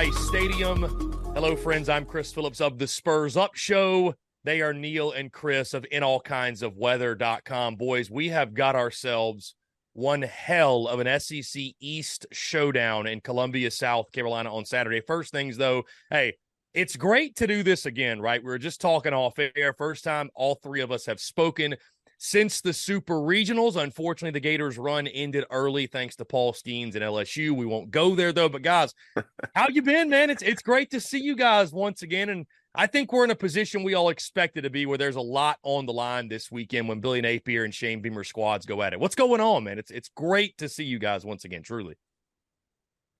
Brice Stadium. Hello, friends. I'm Chris Phillips of the Spurs Up Show. They are Neil and Chris of In All Kinds of Weather.com. Boys, we have got ourselves one hell of an SEC East showdown in Columbia, South Carolina on Saturday. First things, though, hey, it's great to do this again, right? We were just talking off air. First time all three of us have spoken since the Super Regionals. Unfortunately, the Gators' run ended early thanks to Paul Skenes and LSU. We won't go there though. But guys, how you been, man? It's it's great to see you guys once again, and I think we're in a position we all expected to be, where there's a lot on the line this weekend when Billy Napier and Shane Beamer squads go at it. What's going on, man? It's it's great to see you guys once again. Truly.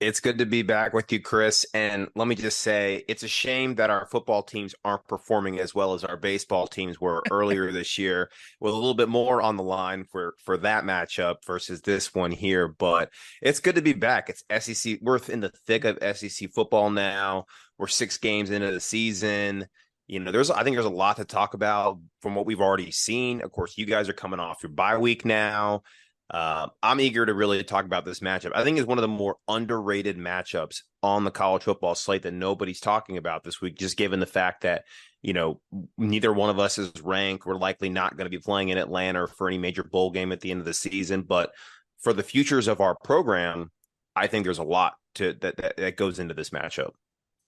It's good to be back with you, Chris. And let me just say, it's a shame that our football teams aren't performing as well as our baseball teams were earlier this year, with a little bit more on the line for for that matchup versus this one here. But it's good to be back. It's SEC. We're in the thick of SEC football now. We're six games into the season. You know, there's I think there's a lot to talk about from what we've already seen. Of course, you guys are coming off your bye week now. Uh, I'm eager to really talk about this matchup. I think it's one of the more underrated matchups on the college football slate that nobody's talking about this week, just given the fact that, you know, neither one of us is ranked. We're likely not going to be playing in Atlanta for any major bowl game at the end of the season. But for the futures of our program, I think there's a lot to that, that, that goes into this matchup.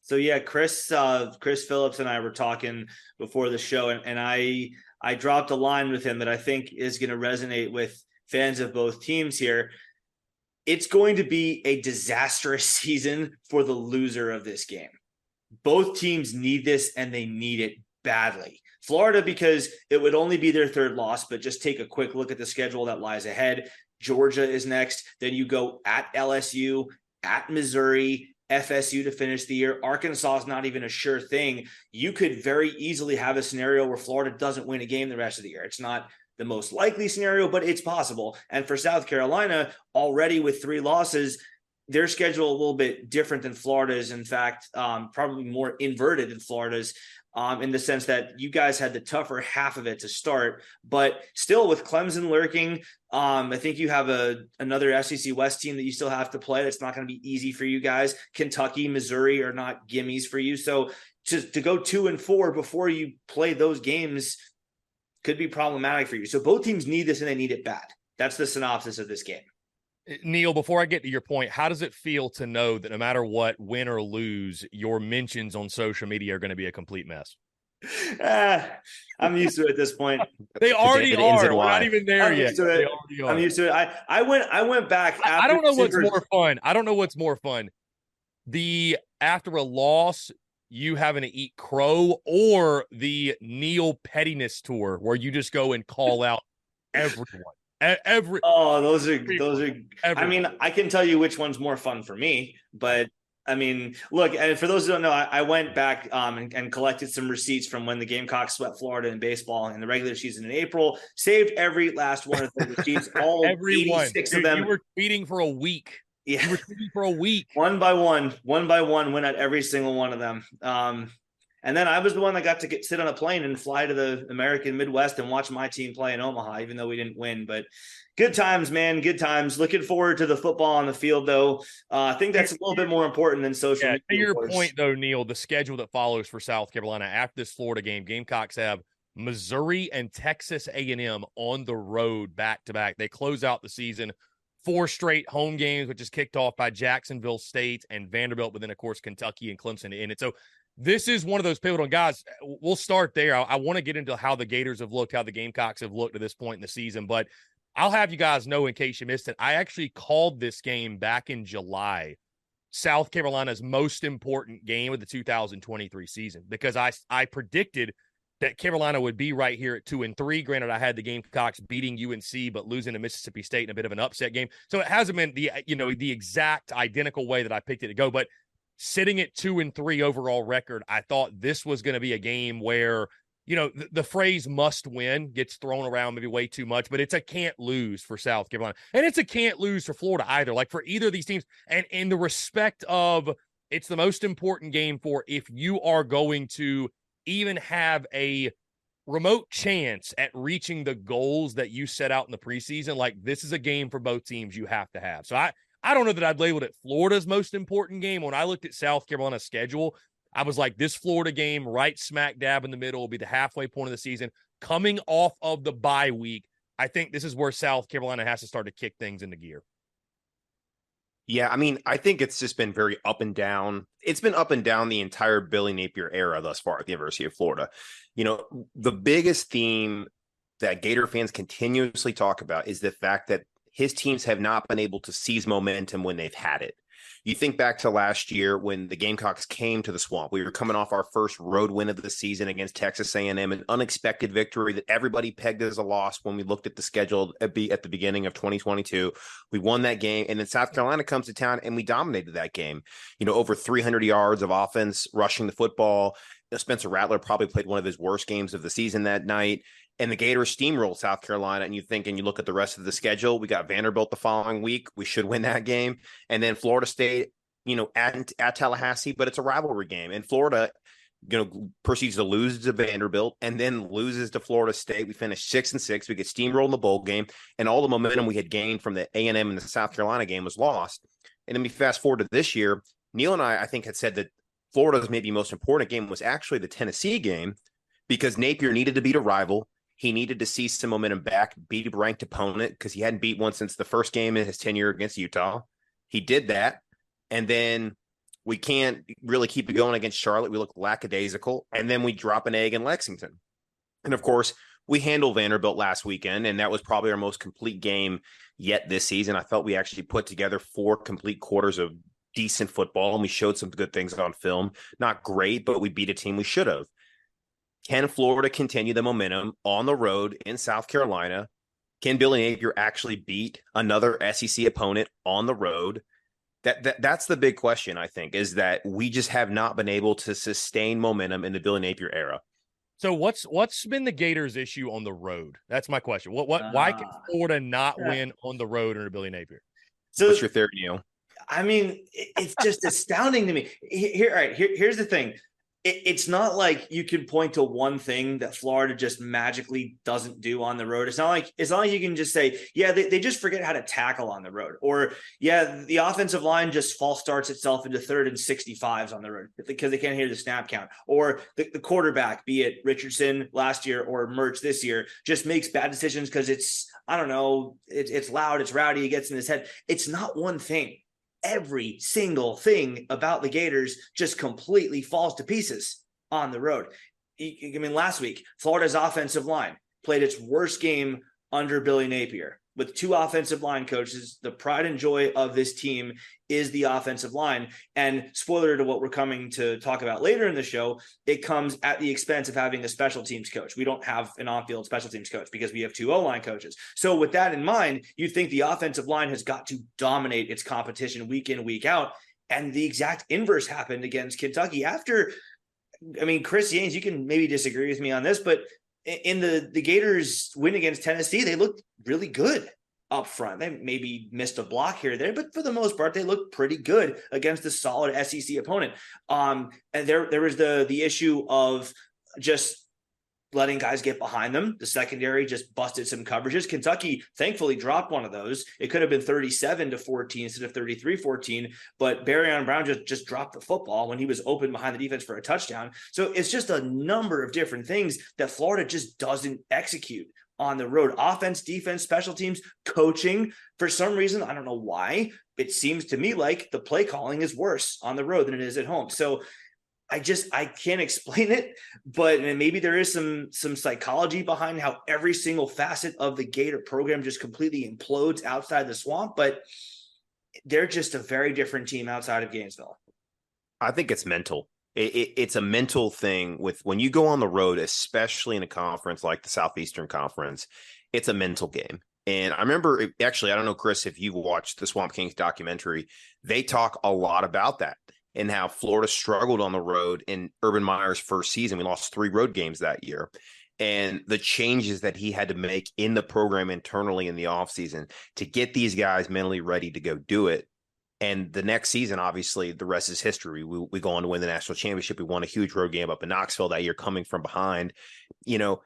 So yeah, Chris, uh, Chris Phillips and I were talking before the show, and, and I I dropped a line with him that I think is going to resonate with fans of both teams here. It's going to be a disastrous season for the loser of this game. Both teams need this and they need it badly. Florida, because it would only be their third loss, but just take a quick look at the schedule that lies ahead. Georgia is next. Then you go at LSU, at Missouri, FSU to finish the year. Arkansas is not even a sure thing. You could very easily have a scenario where Florida doesn't win a game the rest of the year. It's not the most likely scenario, but it's possible. And for South Carolina, already with three losses, their schedule a little bit different than Florida's. In fact, um, probably more inverted than Florida's. Um, in the sense that you guys had the tougher half of it to start, but still with Clemson lurking, um, I think you have a another SEC West team that you still have to play. That's not going to be easy for you guys. Kentucky, Missouri are not gimmies for you. So to to go two and four before you play those games could be problematic for you. So both teams need this and they need it bad. That's the synopsis of this game. Eh, Neil, before I get to your point, how does it feel to know that no matter what, win or lose, your mentions on social media are going to be a complete mess? ah, I'm used to it at this point. they already are. We're not even there I'm yet. Used to it. I'm used to it. I, I went I went back. I don't know what's more fun. I don't know what's more fun. The after a loss, you having to eat crow or the Neil Pettiness tour where you just go and call out everyone. Every oh, those are those are. Everyone. I mean, I can tell you which one's more fun for me, but I mean, look, and for those who don't know, I, I went back um, and, and, collected some receipts from when the Gamecocks swept Florida in baseball in the regular season in April. Saved every last one of the receipts, all every 86 Dude, of them. You were tweeting for a week. Yeah, you were for a week. one by one, one by one, went at every single one of them. Um, and then I was the one that got to get sit on a plane and fly to the American Midwest and watch my team play in Omaha, even though we didn't win. But good times, man, good times. Looking forward to the football on the field, though. Uh, I think that's a little bit more important than social. Yeah, to your point, though, Neil, the schedule that follows for South Carolina after this Florida game, Gamecocks have Missouri and Texas A&M on the road back to back. They close out the season four straight home games, which is kicked off by Jacksonville State and Vanderbilt, but then of course Kentucky and Clemson in it. So this is one of those pivotal guys. We'll start there. I, I want to get into how the Gators have looked, how the Gamecocks have looked at this point in the season, but I'll have you guys know in case you missed it. I actually called this game back in July, South Carolina's most important game of the 2023 season because I I predicted that Carolina would be right here at two and three. Granted, I had the Gamecocks beating UNC, but losing to Mississippi State in a bit of an upset game. So it hasn't been the you know the exact identical way that I picked it to go. But sitting at two and three overall record, I thought this was going to be a game where you know the, the, phrase "must win" gets thrown around maybe way too much, but it's a can't lose for South Carolina, and it's a can't lose for Florida either. Like for either of these teams, and in the respect of it's the most important game for if you are going to even have a remote chance at reaching the goals that you set out in the preseason, like this is a game for both teams you have to have. So I I don't know that I'd labeled it Florida's most important game. When I looked at South Carolina's schedule, I was like, this Florida game, right smack dab in the middle, will be the halfway point of the season. Coming off of the bye week, I think this is where South Carolina has to start to kick things into gear. Yeah, I mean, I think it's just been very up and down. It's been up and down the entire Billy Napier era thus far at the University of Florida. You know, the biggest theme that Gator fans continuously talk about is the fact that his teams have not been able to seize momentum when they've had it. You think back to last year when the Gamecocks came to the Swamp. We were coming off our first road win of the season against Texas A&M, an unexpected victory that everybody pegged as a loss when we looked at the schedule at, the beginning of 2022. We won that game, and then South Carolina comes to town and we dominated that game. You know, over 300 yards of offense, rushing the football. Spencer Rattler probably played one of his worst games of the season that night and the Gators steamroll South Carolina, and you think and you look at the rest of the schedule, we got Vanderbilt the following week. We should win that game. And then Florida State, you know, at, at Tallahassee, but it's a rivalry game. And Florida, you know, proceeds to lose to Vanderbilt and then loses to Florida State. We finish six and six. We get steamrolled in the bowl game, and all the momentum we had gained from the A and M and the South Carolina game was lost. And then we fast forward to this year. Neil and I, I think, had said that Florida's maybe most important game was actually the Tennessee game because Napier needed to beat a rival. He needed to see some momentum back, beat a ranked opponent because he hadn't beat one since the first game in his tenure against Utah. He did that. And then we can't really keep it going against Charlotte. We look lackadaisical. And then we drop an egg in Lexington. And of course, we handled Vanderbilt last weekend, and that was probably our most complete game yet this season. I felt we actually put together four complete quarters of decent football, and we showed some good things on film. Not great, but we beat a team we should have. Can Florida continue the momentum on the road in South Carolina? Can Billy Napier actually beat another SEC opponent on the road? That, that that's the big question, I think, is that we just have not been able to sustain momentum in the Billy Napier era. So what's what's been the Gators' issue on the road? That's my question. What what uh, why can ah. Florida not yeah. win on the road under Billy Napier? So what's your theory, Neil? I mean, it's just astounding to me. Here, all right, here, here's the thing it, it's not like you can point to one thing that Florida just magically doesn't do on the road. It's not like it's not like you can just say, yeah, they, they just forget how to tackle on the road, or yeah, the offensive line just false starts itself into third and 65s on the road because they can't hear the snap count, or the, the quarterback, be it Richardson last year or Mertz this year, just makes bad decisions because it's I don't know, it, it's loud, it's rowdy, he gets in his head. It's not one thing every single thing about the Gators just completely falls to pieces on the road. I mean, last week, Florida's offensive line played its worst game under Billy Napier with two offensive line coaches. The pride and joy of this team is the offensive line. And spoiler to what we're coming to talk about later in the show, it comes at the expense of having a special teams coach. We don't have an on field special teams coach because we have two O line coaches. So, with that in mind, you think the offensive line has got to dominate its competition week in, week out. And the exact inverse happened against Kentucky after. I mean, Chris Yates, you can maybe disagree with me on this, but in the the Gators win against Tennessee, they looked really good up front. They maybe missed a block here there, but for the most part, they looked pretty good against a solid SEC opponent. Um, and there there was the the issue of just letting guys get behind them. The secondary just busted some coverages. Kentucky thankfully dropped one of those. It could have been 37 to 14 instead of 33 14, but Barion Brown just, just dropped the football when he was open behind the defense for a touchdown. So it's just a number of different things that Florida just doesn't execute on the road. Offense, defense, special teams, coaching. For some reason, I don't know why, it seems to me like the play calling is worse on the road than it is at home. So I just I can't explain it, but maybe there is some some psychology behind how every single facet of the Gator program just completely implodes outside the swamp. But they're just a very different team outside of Gainesville. I think it's mental. It, it, it's a mental thing with when you go on the road, especially in a conference like the Southeastern Conference. It's a mental game. And I remember actually, I don't know, Chris, if you've watched the Swamp Kings documentary, they talk a lot about that and how Florida struggled on the road in Urban Meyer's first season. We lost three road games that year. And the changes that he had to make in the program internally in the offseason to get these guys mentally ready to go do it. And the next season, obviously, the rest is history. We, we go on to win the national championship. We won a huge road game up in Knoxville that year, coming from behind. You know,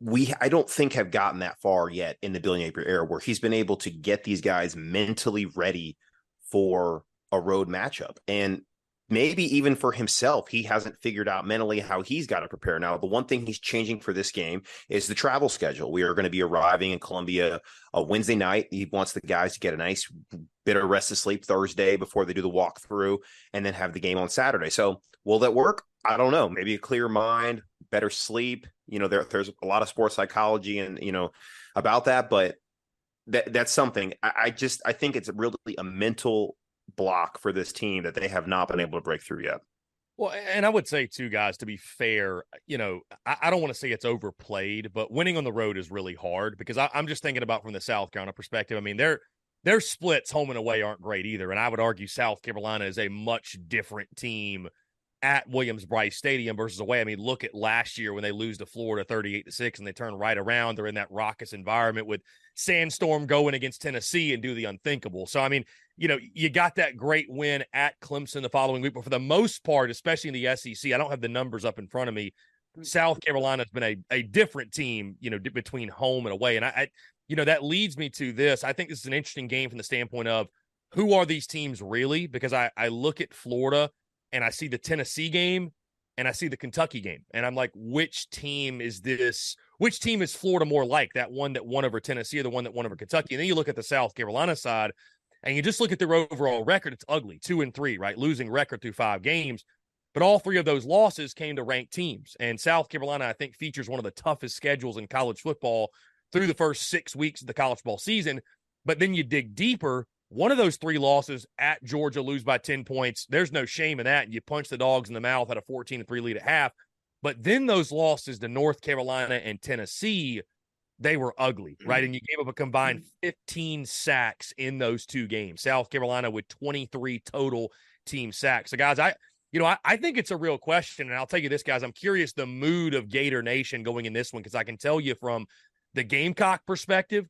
we I don't think have gotten that far yet in the Billy Napier era where he's been able to get these guys mentally ready for a road matchup. And maybe even for himself, he hasn't figured out mentally how he's got to prepare. Now, the one thing he's changing for this game is the travel schedule. We are going to be arriving in Columbia a Wednesday night. He wants the guys to get a nice bit of rest of sleep Thursday before they do the walkthrough and then have the game on Saturday. So, will that work? I don't know. Maybe a clear mind, better sleep. You know, there, there's a lot of sports psychology and, you know, about that, but that that's something I, I just I think it's really a mental block for this team that they have not been able to break through yet. Well, and I would say too, guys, to be fair, you know, I, I don't want to say it's overplayed, but winning on the road is really hard because I, am just thinking about from the South Carolina perspective. I mean, their their splits home and away aren't great either, and I would argue South Carolina is a much different team at Williams Brice Stadium versus away. I mean, look at last year when they lose to Florida 38 to 6 and they turn right around. They're in that raucous environment with Sandstorm going against Tennessee and do the unthinkable. So, I mean, you know, you got that great win at Clemson the following week, but for the most part, especially in the SEC, I don't have the numbers up in front of me. Mm. South Carolina has been a, a different team, you know, d- between home and away. And I, I, you know, that leads me to this. I think this is an interesting game from the standpoint of who are these teams really? Because I, I look at Florida and I see the Tennessee game and I see the Kentucky game. And I'm like, which team is this? Which team is Florida more like? That one that won over Tennessee or the one that won over Kentucky? And then you look at the South Carolina side and you just look at their overall record. It's ugly two and three, right? Losing record through five games. But all three of those losses came to ranked teams. And South Carolina, I think, features one of the toughest schedules in college football through the first six weeks of the college ball season. But then you dig deeper one of those three losses at Georgia, lose by 10 points. There's no shame in that. And you punch the dogs in the mouth at a 14 3 lead at half. But then those losses to North Carolina and Tennessee, they were ugly, right? Mm-hmm. And you gave up a combined mm-hmm. 15 sacks in those two games. South Carolina with 23 total team sacks. So, guys, I, you know, I, I think it's a real question. And I'll tell you this, guys, I'm curious the mood of Gator Nation going in this one because I can tell you from the Gamecock perspective,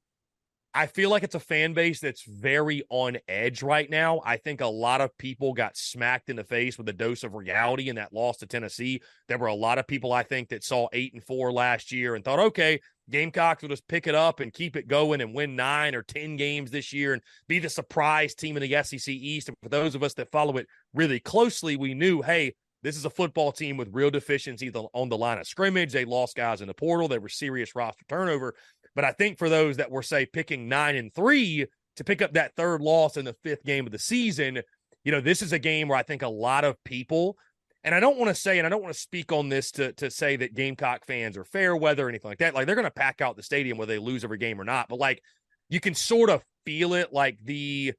I feel like it's a fan base that's very on edge right now. I think a lot of people got smacked in the face with a dose of reality in that loss to Tennessee. There were a lot of people, I think, that saw eight and four last year and thought, okay, Gamecocks will just pick it up and keep it going and win nine or 10 games this year and be the surprise team in the SEC East. And for those of us that follow it really closely, we knew, hey, this is a football team with real deficiencies on the line of scrimmage. They lost guys in the portal. There were serious roster turnover. But I think for those that were, say, picking nine and three to pick up that third loss in the fifth game of the season, you know, this is a game where I think a lot of people, and I don't want to say, and I don't want to speak on this to, to say that Gamecock fans are fair weather or anything like that. Like they're going to pack out the stadium whether they lose every game or not. But like you can sort of feel it like the,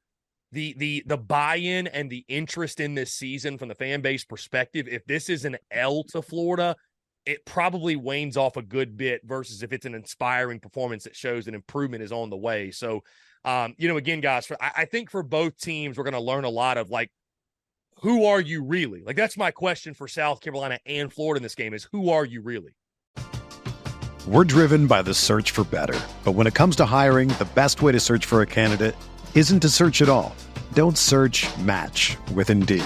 the the the buy-in and the interest in this season from the fan base perspective if this is an L to Florida it probably wanes off a good bit versus if it's an inspiring performance that shows an improvement is on the way. So, um, you know, again, guys, for, I, I think for both teams, we're going to learn a lot of like, who are you really? Like, that's my question for South Carolina and Florida in this game is who are you really? We're driven by the search for better. But when it comes to hiring, the best way to search for a candidate isn't to search at all. Don't search match with Indeed.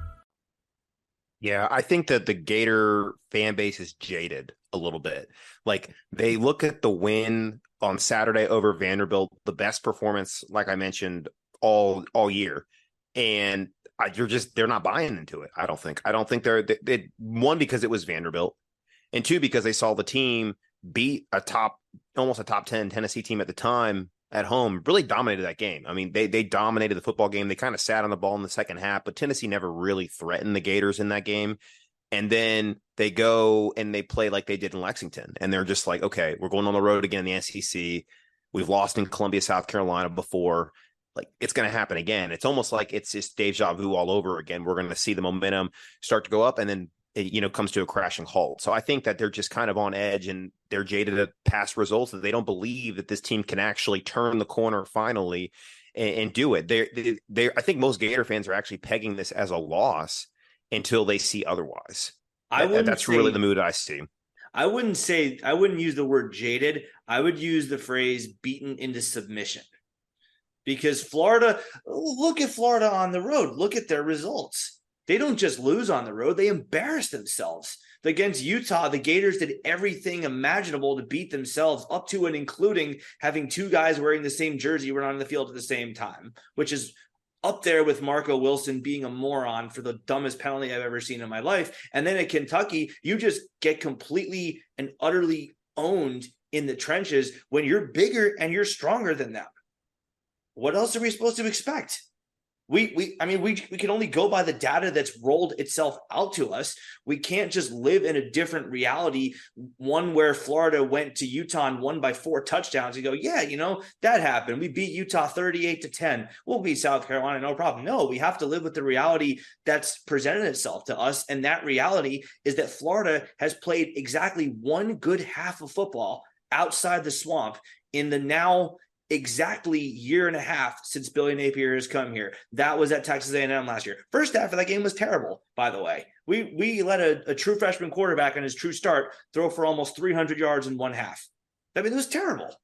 Yeah, I think that the Gator fan base is jaded a little bit. Like they look at the win on Saturday over Vanderbilt, the best performance, like I mentioned, all all year, and I, you're just they're not buying into it. I don't think. I don't think they're they, they, one because it was Vanderbilt, and two because they saw the team beat a top almost a top ten Tennessee team at the time at home really dominated that game. I mean, they they dominated the football game. They kind of sat on the ball in the second half, but Tennessee never really threatened the Gators in that game. And then they go and they play like they did in Lexington, and they're just like, okay, we're going on the road again in the SEC. We've lost in Columbia, South Carolina before. Like it's going to happen again. It's almost like it's just deja vu all over again. We're going to see the momentum start to go up, and then it, you know comes to a crashing halt. So I think that they're just kind of on edge and they're jaded at past results that they don't believe that this team can actually turn the corner finally and, and do it. They they they I think most Gator fans are actually pegging this as a loss until they see otherwise. I that, that's say, really the mood I see. I wouldn't say I wouldn't use the word jaded. I would use the phrase beaten into submission. Because Florida, look at Florida on the road. Look at their results they don't just lose on the road, they embarrass themselves. Against Utah, the Gators did everything imaginable to beat themselves, up to and including having two guys wearing the same jersey run on the field at the same time, which is up there with Marco Wilson being a moron for the dumbest penalty I've ever seen in my life. And then at Kentucky, you just get completely and utterly owned in the trenches when you're bigger and you're stronger than them. What else are we supposed to expect? We we i mean we we can only go by the data that's rolled itself out to us. We can't just live in a different reality one where florida went to utah and won by four touchdowns and go yeah you know that happened. We beat utah 38 to 10 we'll beat south carolina no problem. No we have to live with the reality that's presented itself to us. And that reality is that florida has played exactly one good half of football outside the swamp in the now exactly year and a half since Billy Napier has come here. That was at Texas A&M last year. First half of that game was terrible, by the way. We we let a, a true freshman quarterback in his true start throw for almost 300 yards in one half. I mean, it was terrible.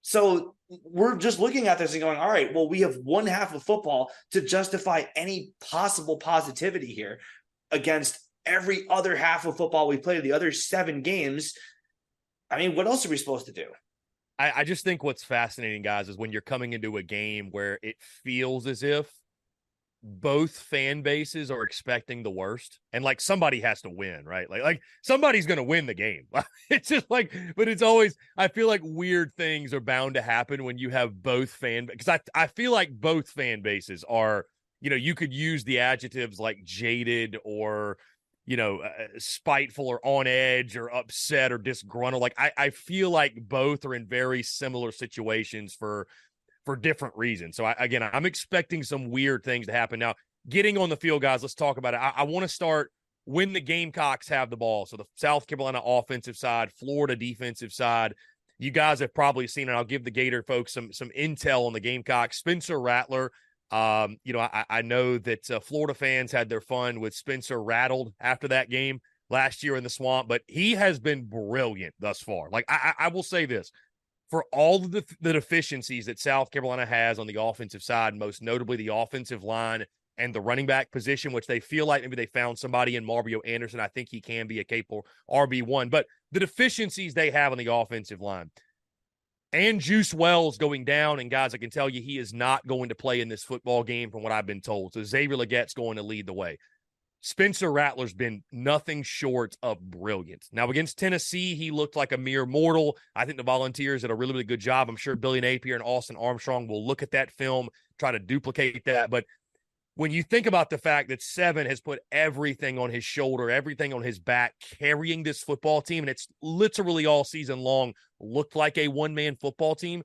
So we're just looking at this and going, all right, well, we have one half of football to justify any possible positivity here against every other half of football we played, the other seven games. I mean, what else are we supposed to do? I, I just think what's fascinating, guys, is when you're coming into a game where it feels as if both fan bases are expecting the worst and like somebody has to win right? Like like somebody's going to win the game. It's just like but it's always i feel like weird things are bound to happen when you have both fan because i i feel like both fan bases are you know you could use the adjectives like jaded or you know, uh, uh, spiteful or on edge or upset or disgruntled. Like I, I feel like both are in very similar situations for for different reasons. So I, again, I'm expecting some weird things to happen. Now, getting on the field, guys, let's talk about it. I, I want to start when the Gamecocks have the ball. So the South Carolina offensive side, Florida defensive side. You guys have probably seen it. I'll give the Gator folks some some intel on the Gamecocks. Spencer Rattler um, you know, I, I know that uh, Florida fans had their fun with Spencer rattled after that game last year in the swamp, but he has been brilliant thus far. Like I, I will say this for all the, the deficiencies that South Carolina has on the offensive side, most notably the offensive line and the running back position, which they feel like maybe they found somebody in Mario Anderson. I think he can be a capable RB1, but the deficiencies they have on the offensive line and Juice Wells going down. And guys, I can tell you he is not going to play in this football game from what I've been told. So Xavier Legette's going to lead the way. Spencer Rattler's been nothing short of brilliant. Now, against Tennessee, he looked like a mere mortal. I think the volunteers did a really, really good job. I'm sure Billy Napier and Austin Armstrong will look at that film, try to duplicate that. But when you think about the fact that Seven has put everything on his shoulder, everything on his back, carrying this football team, and it's literally all season long looked like a one man football team,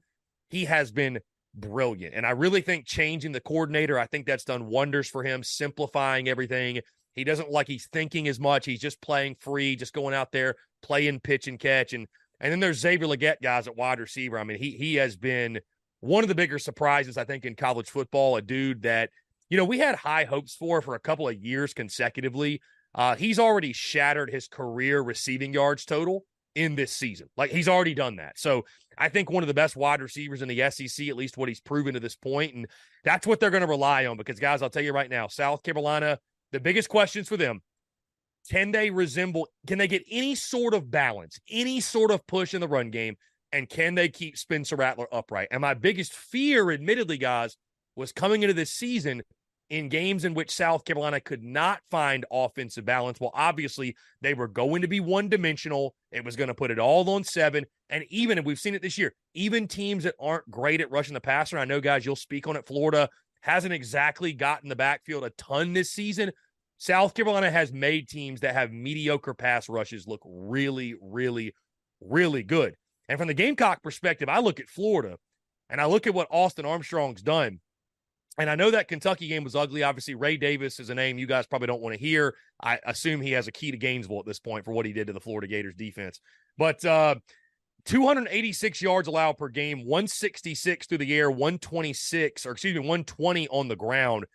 he has been brilliant. And I really think changing the coordinator, I think that's done wonders for him, simplifying everything. He doesn't like he's thinking as much. He's just playing free, just going out there, playing pitch and catch. And and then there's Xavier Legette, guys, at wide receiver. I mean, he he has been one of the bigger surprises, I think, in college football. A dude that you know, we had high hopes for for a couple of years consecutively. Uh, he's already shattered his career receiving yards total in this season. Like he's already done that. So I think one of the best wide receivers in the SEC, at least what he's proven to this point, and that's what they're going to rely on. Because guys, I'll tell you right now, South Carolina, the biggest questions for them: Can they resemble, can they get any sort of balance, any sort of push in the run game? And can they keep Spencer Rattler upright? And my biggest fear, admittedly, guys, was coming into this season in games in which South Carolina could not find offensive balance. Well, obviously, they were going to be one dimensional. It was going to put it all on seven. And even, and we've seen it this year, even teams that aren't great at rushing the passer, I know, guys, you'll speak on it. Florida hasn't exactly gotten the backfield a ton this season. South Carolina has made teams that have mediocre pass rushes look really, really, really good. And from the Gamecock perspective, I look at Florida and I look at what Austin Armstrong's done. And I know that Kentucky game was ugly. Obviously, Ray Davis is a name you guys probably don't want to hear. I assume he has a key to Gainesville at this point for what he did to the Florida Gators defense. But uh, 286 yards allowed per game, 166 through the air, 126, or excuse me, 120 on the ground.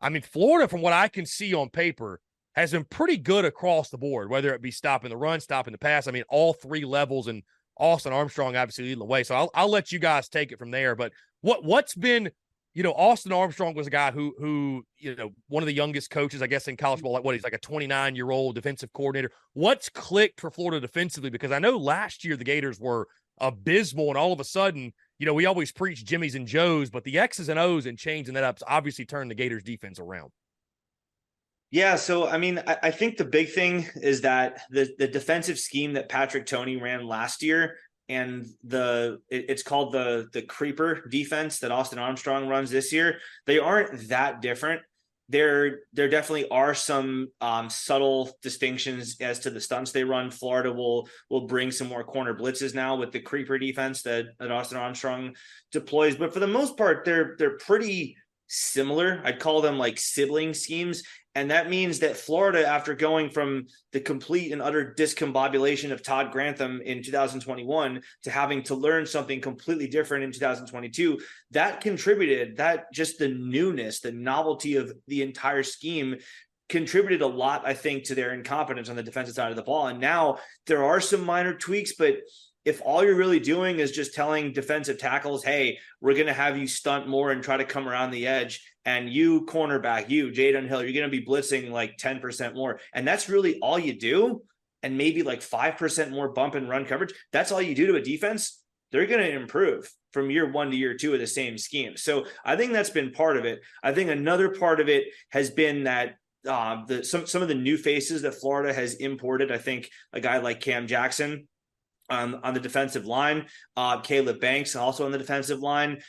I mean, Florida, from what I can see on paper, has been pretty good across the board, whether it be stopping the run, stopping the pass. I mean, all three levels, and Austin Armstrong obviously leading the way. So I'll, I'll let you guys take it from there. But what what's been you know, Austin Armstrong was a guy who who, you know, one of the youngest coaches, I guess, in college mm-hmm. ball. Like what he's like a 29 year old defensive coordinator. What's clicked for Florida defensively? Because I know last year the Gators were abysmal, and all of a sudden, you know, we always preach Jimmys and Joes, but the X's and O's and changing that up obviously turned the Gators defense around. Yeah, so I mean, I, I, think the big thing is that the the defensive scheme that Patrick Toney ran last year and the it, it's called the the creeper defense that Austin Armstrong runs this year. They aren't that different. There there definitely are some um, subtle distinctions as to the stunts they run. Florida will will bring some more corner blitzes now with the creeper defense that that Austin Armstrong deploys, but for the most part, they're they're pretty similar. I'd call them like sibling schemes. And that means that Florida, after going from the complete and utter discombobulation of Todd Grantham in 2021 to having to learn something completely different in 2022, that contributed, that just the newness, the novelty of the entire scheme contributed a lot, I think, to their incompetence on the defensive side of the ball. And now there are some minor tweaks, but if all you're really doing is just telling defensive tackles, hey, we're going to have you stunt more and try to come around the edge, and you cornerback, you, Jaydon Hill, you're going to be blitzing like 10% more. And that's really all you do. And maybe like 5% more bump and run coverage. That's all you do to a defense. They're going to improve from year one to year two of the same scheme. So I think that's been part of it. I think another part of it has been that uh, the some some of the new faces that Florida has imported. I think a guy like Cam Jackson on, on the defensive line. Uh, Caleb Banks also on the defensive line.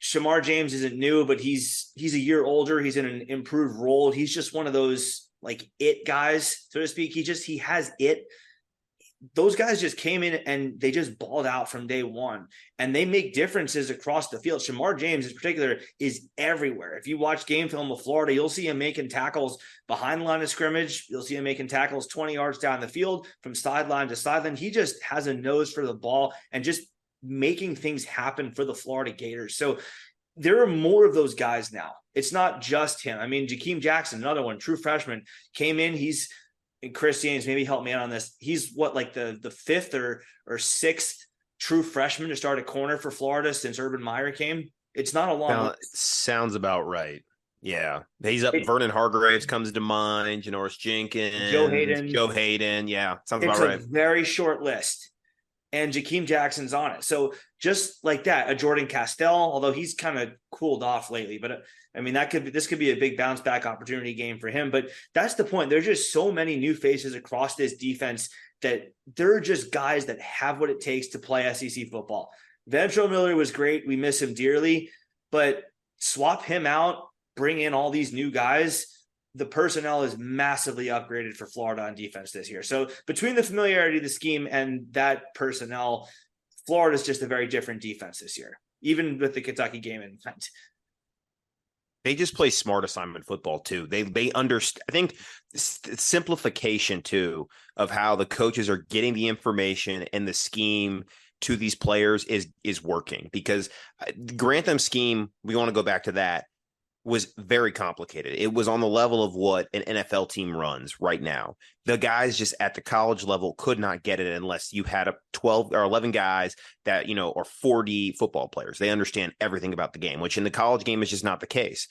Shemar James isn't new, but he's he's a year older. He's in an improved role. He's just one of those like it guys, so to speak. He just he has it those guys just came in and they just balled out from day one and they make differences across the field. Shemar James in particular is everywhere. If you watch game film of Florida, you'll see him making tackles behind the line of scrimmage. You'll see him making tackles 20 yards down the field from sideline to sideline. He just has a nose for the ball and just making things happen for the Florida Gators. So there are more of those guys now. It's not just him. I mean, Jakeem Jackson, another one, true freshman, came in. He's and Chris Yates, maybe help me out on this. He's what like the the fifth or or sixth true freshman to start a corner for Florida since Urban Meyer came. It's not a long. Sounds, sounds about right. Yeah, he's up. It, Vernon Hargreaves comes to mind. Janoris Jenkins, Joe Haden, Joe Haden. Yeah, sounds it's about right. very short list, and Jakeem Jackson's on it. So just like that, a Jordan Castell, although he's kind of cooled off lately, but uh, I mean that could be this could be a big bounce back opportunity game for him. But that's the point. There's just so many new faces across this defense that they're just guys that have what it takes to play SEC football. Ventrell Miller was great. We miss him dearly, but swap him out, bring in all these new guys. The personnel is massively upgraded for Florida on defense this year. So between the familiarity of the scheme and that personnel, Florida's just a very different defense this year, even with the Kentucky game in mind. They just play smart assignment football too. They they understand. I think simplification too of how the coaches are getting the information and the scheme to these players is is working because uh, Grantham scheme. We want to go back to that was very complicated. It was on the level of what an NFL team runs right now. The guys just at the college level could not get it unless you had a 12 or 11 guys that, you know, are 40 football players. They understand everything about the game, which in the college game is just not the case.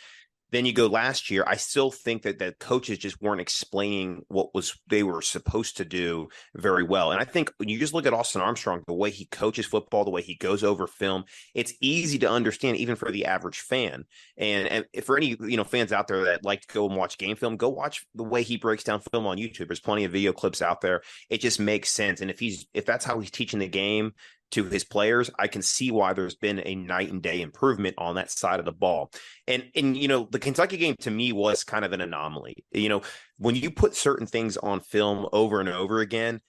Then you go last year. I still think that the coaches just weren't explaining what was they were supposed to do very well. And I think when you just look at Austin Armstrong, the way he coaches football, the way he goes over film, it's easy to understand even for the average fan. And, and for any you know fans out there that like to go and watch game film, go watch the way he breaks down film on YouTube. There's plenty of video clips out there. It just makes sense. And if he's if that's how he's teaching the game, to his players, I can see why there's been a night and day improvement on that side of the ball. And and you know, the Kentucky game to me was kind of an anomaly. You know, when you put certain things on film over and over again,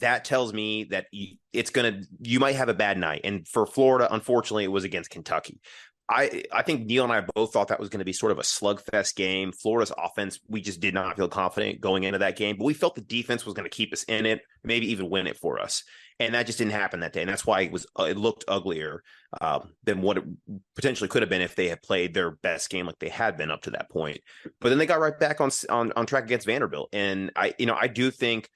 that tells me that it's going to you might have a bad night. And for Florida, unfortunately, it was against Kentucky. I I think Neil and I both thought that was going to be sort of a slugfest game. Florida's offense, we just did not feel confident going into that game, but we felt the defense was going to keep us in it, maybe even win it for us and that just didn't happen that day, and that's why it was uh, it looked uglier um, than what it potentially could have been if they had played their best game like they had been up to that point. But then they got right back on on, on track against Vanderbilt, and I you know I do think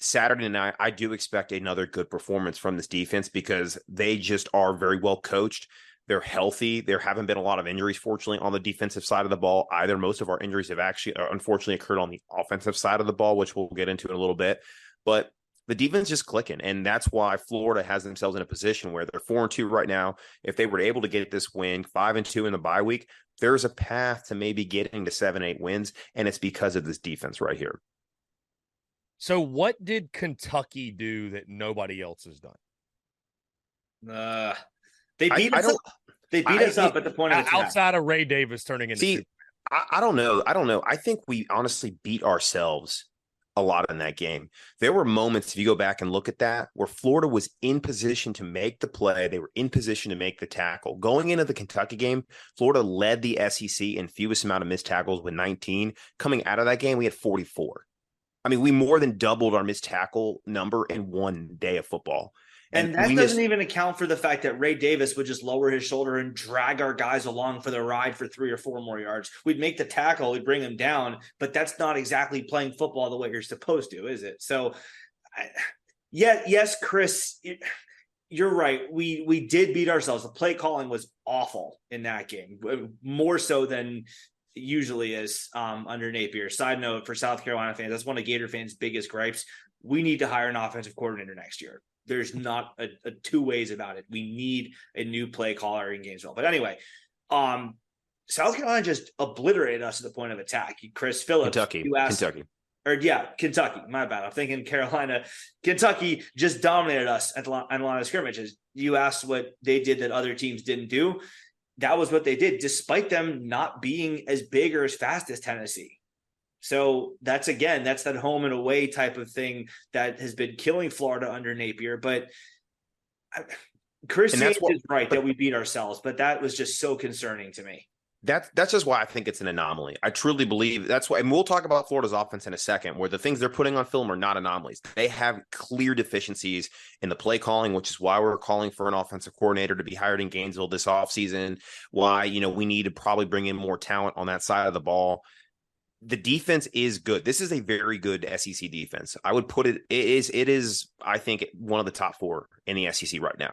Saturday night I do expect another good performance from this defense because they just are very well coached. They're healthy. There haven't been a lot of injuries, fortunately, on the defensive side of the ball either. Most of our injuries have actually, uh, unfortunately, occurred on the offensive side of the ball, which we'll get into in a little bit. But the defense is just clicking, and that's why Florida has themselves in a position where they're four and two right now. If they were able to get this win, five and two in the bye week, there's a path to maybe getting to seven, eight wins, and it's because of this defense right here. So, what did Kentucky do that nobody else has done? Uh, they beat I, us. I up. They beat I, us up at the point of outside of Ray Davis turning into. See, I, I don't know. I don't know. I think we honestly beat ourselves a lot in that game. There were moments, if you go back and look at that, where Florida was in position to make the play. They were in position to make the tackle. Going into the Kentucky game, Florida led the SEC in fewest amount of missed tackles with 19. Coming out of that game, we had 44. I mean, we more than doubled our missed tackle number in one day of football. And, and that doesn't even account for the fact that Ray Davis would just lower his shoulder and drag our guys along for the ride for three or four more yards. We'd make the tackle, we'd bring him down, but that's not exactly playing football the way you're supposed to, is it? So, I, yeah, yes, Chris, it, you're right. We we did beat ourselves. The play calling was awful in that game, more so than usually is um, under Napier. Side note for South Carolina fans, that's one of Gator fans' biggest gripes. We need to hire an offensive coordinator next year. There's not a, a two ways about it. We need a new play caller in Gainesville. But anyway, um, South Carolina just obliterated us at the point of attack. Chris Phillips, Kentucky, you asked, Kentucky, or yeah, Kentucky. My bad. I'm thinking Carolina. Kentucky just dominated us at the line, line of scrimmages. You asked what they did that other teams didn't do. That was what they did, despite them not being as big or as fast as Tennessee. So that's again, that's that home and away type of thing that has been killing Florida under Napier. But Chris is right that we beat ourselves, but that was just so concerning to me. That's that's just why I think it's an anomaly. I truly believe that's why, and we'll talk about Florida's offense in a second, where the things they're putting on film are not anomalies. They have clear deficiencies in the play calling, which is why we're calling for an offensive coordinator to be hired in Gainesville this offseason. Why, you know, we need to probably bring in more talent on that side of the ball the defense is good. This is a very good SEC defense. I would put it, it is it is I think one of the top 4 in the SEC right now.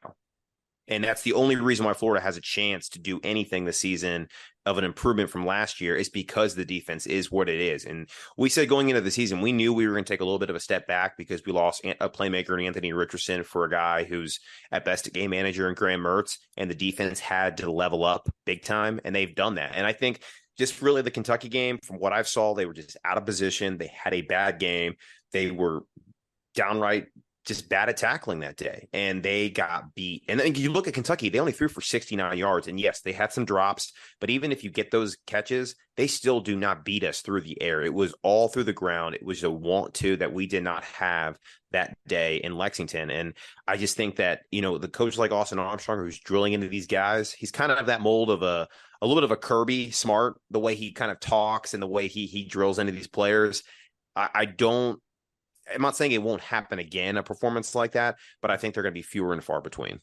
And that's the only reason why Florida has a chance to do anything this season of an improvement from last year is because the defense is what it is. And we said going into the season, we knew we were going to take a little bit of a step back because we lost a playmaker in Anthony Richardson for a guy who's at best a game manager in Graham Mertz, and the defense had to level up big time, and they've done that. And I think just really the Kentucky game, from what I've saw, they were just out of position. They had a bad game. They were downright just bad at tackling that day, and they got beat. And then you look at Kentucky; they only threw for 69 yards, and yes, they had some drops. But even if you get those catches, they still do not beat us through the air. It was all through the ground. It was a want to that we did not have that day in Lexington. And I just think that you know the coach like Austin Armstrong, who's drilling into these guys, he's kind of that mold of a a little bit of a Kirby smart, the way he kind of talks and the way he he drills into these players. I, I don't. I'm not saying it won't happen again, a performance like that, but I think they're going to be fewer and far between.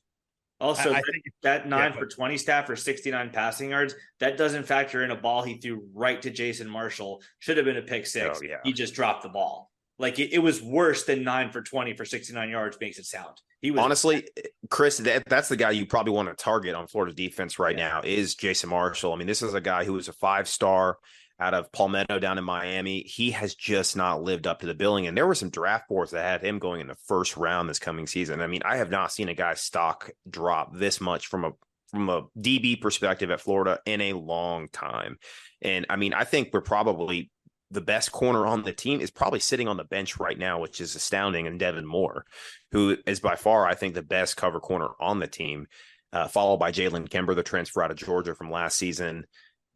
Also, I, I think that nine yeah, for 20 staff for 69 passing yards, that doesn't factor in a ball he threw right to Jason Marshall. Should have been a pick six. Oh, yeah. He just dropped the ball. Like it, it was worse than nine for 20 for 69 yards makes it sound. He was honestly, Chris. That, that's the guy you probably want to target on Florida's defense right Yeah. now is Jason Marshall. I mean, this is a guy who was a five star out of Palmetto down in Miami. He has just not lived up to the billing, and there were some draft boards that had him going in the first round this coming season. I mean, I have not seen a guy's stock drop this much from a from a DB perspective at Florida in a long time. And I mean, I think we're probably the best corner on the team is probably sitting on the bench right now, which is astounding. And Devin Moore, who is by far, I think, the best cover corner on the team, uh, followed by Jalen Kimber, the transfer out of Georgia from last season.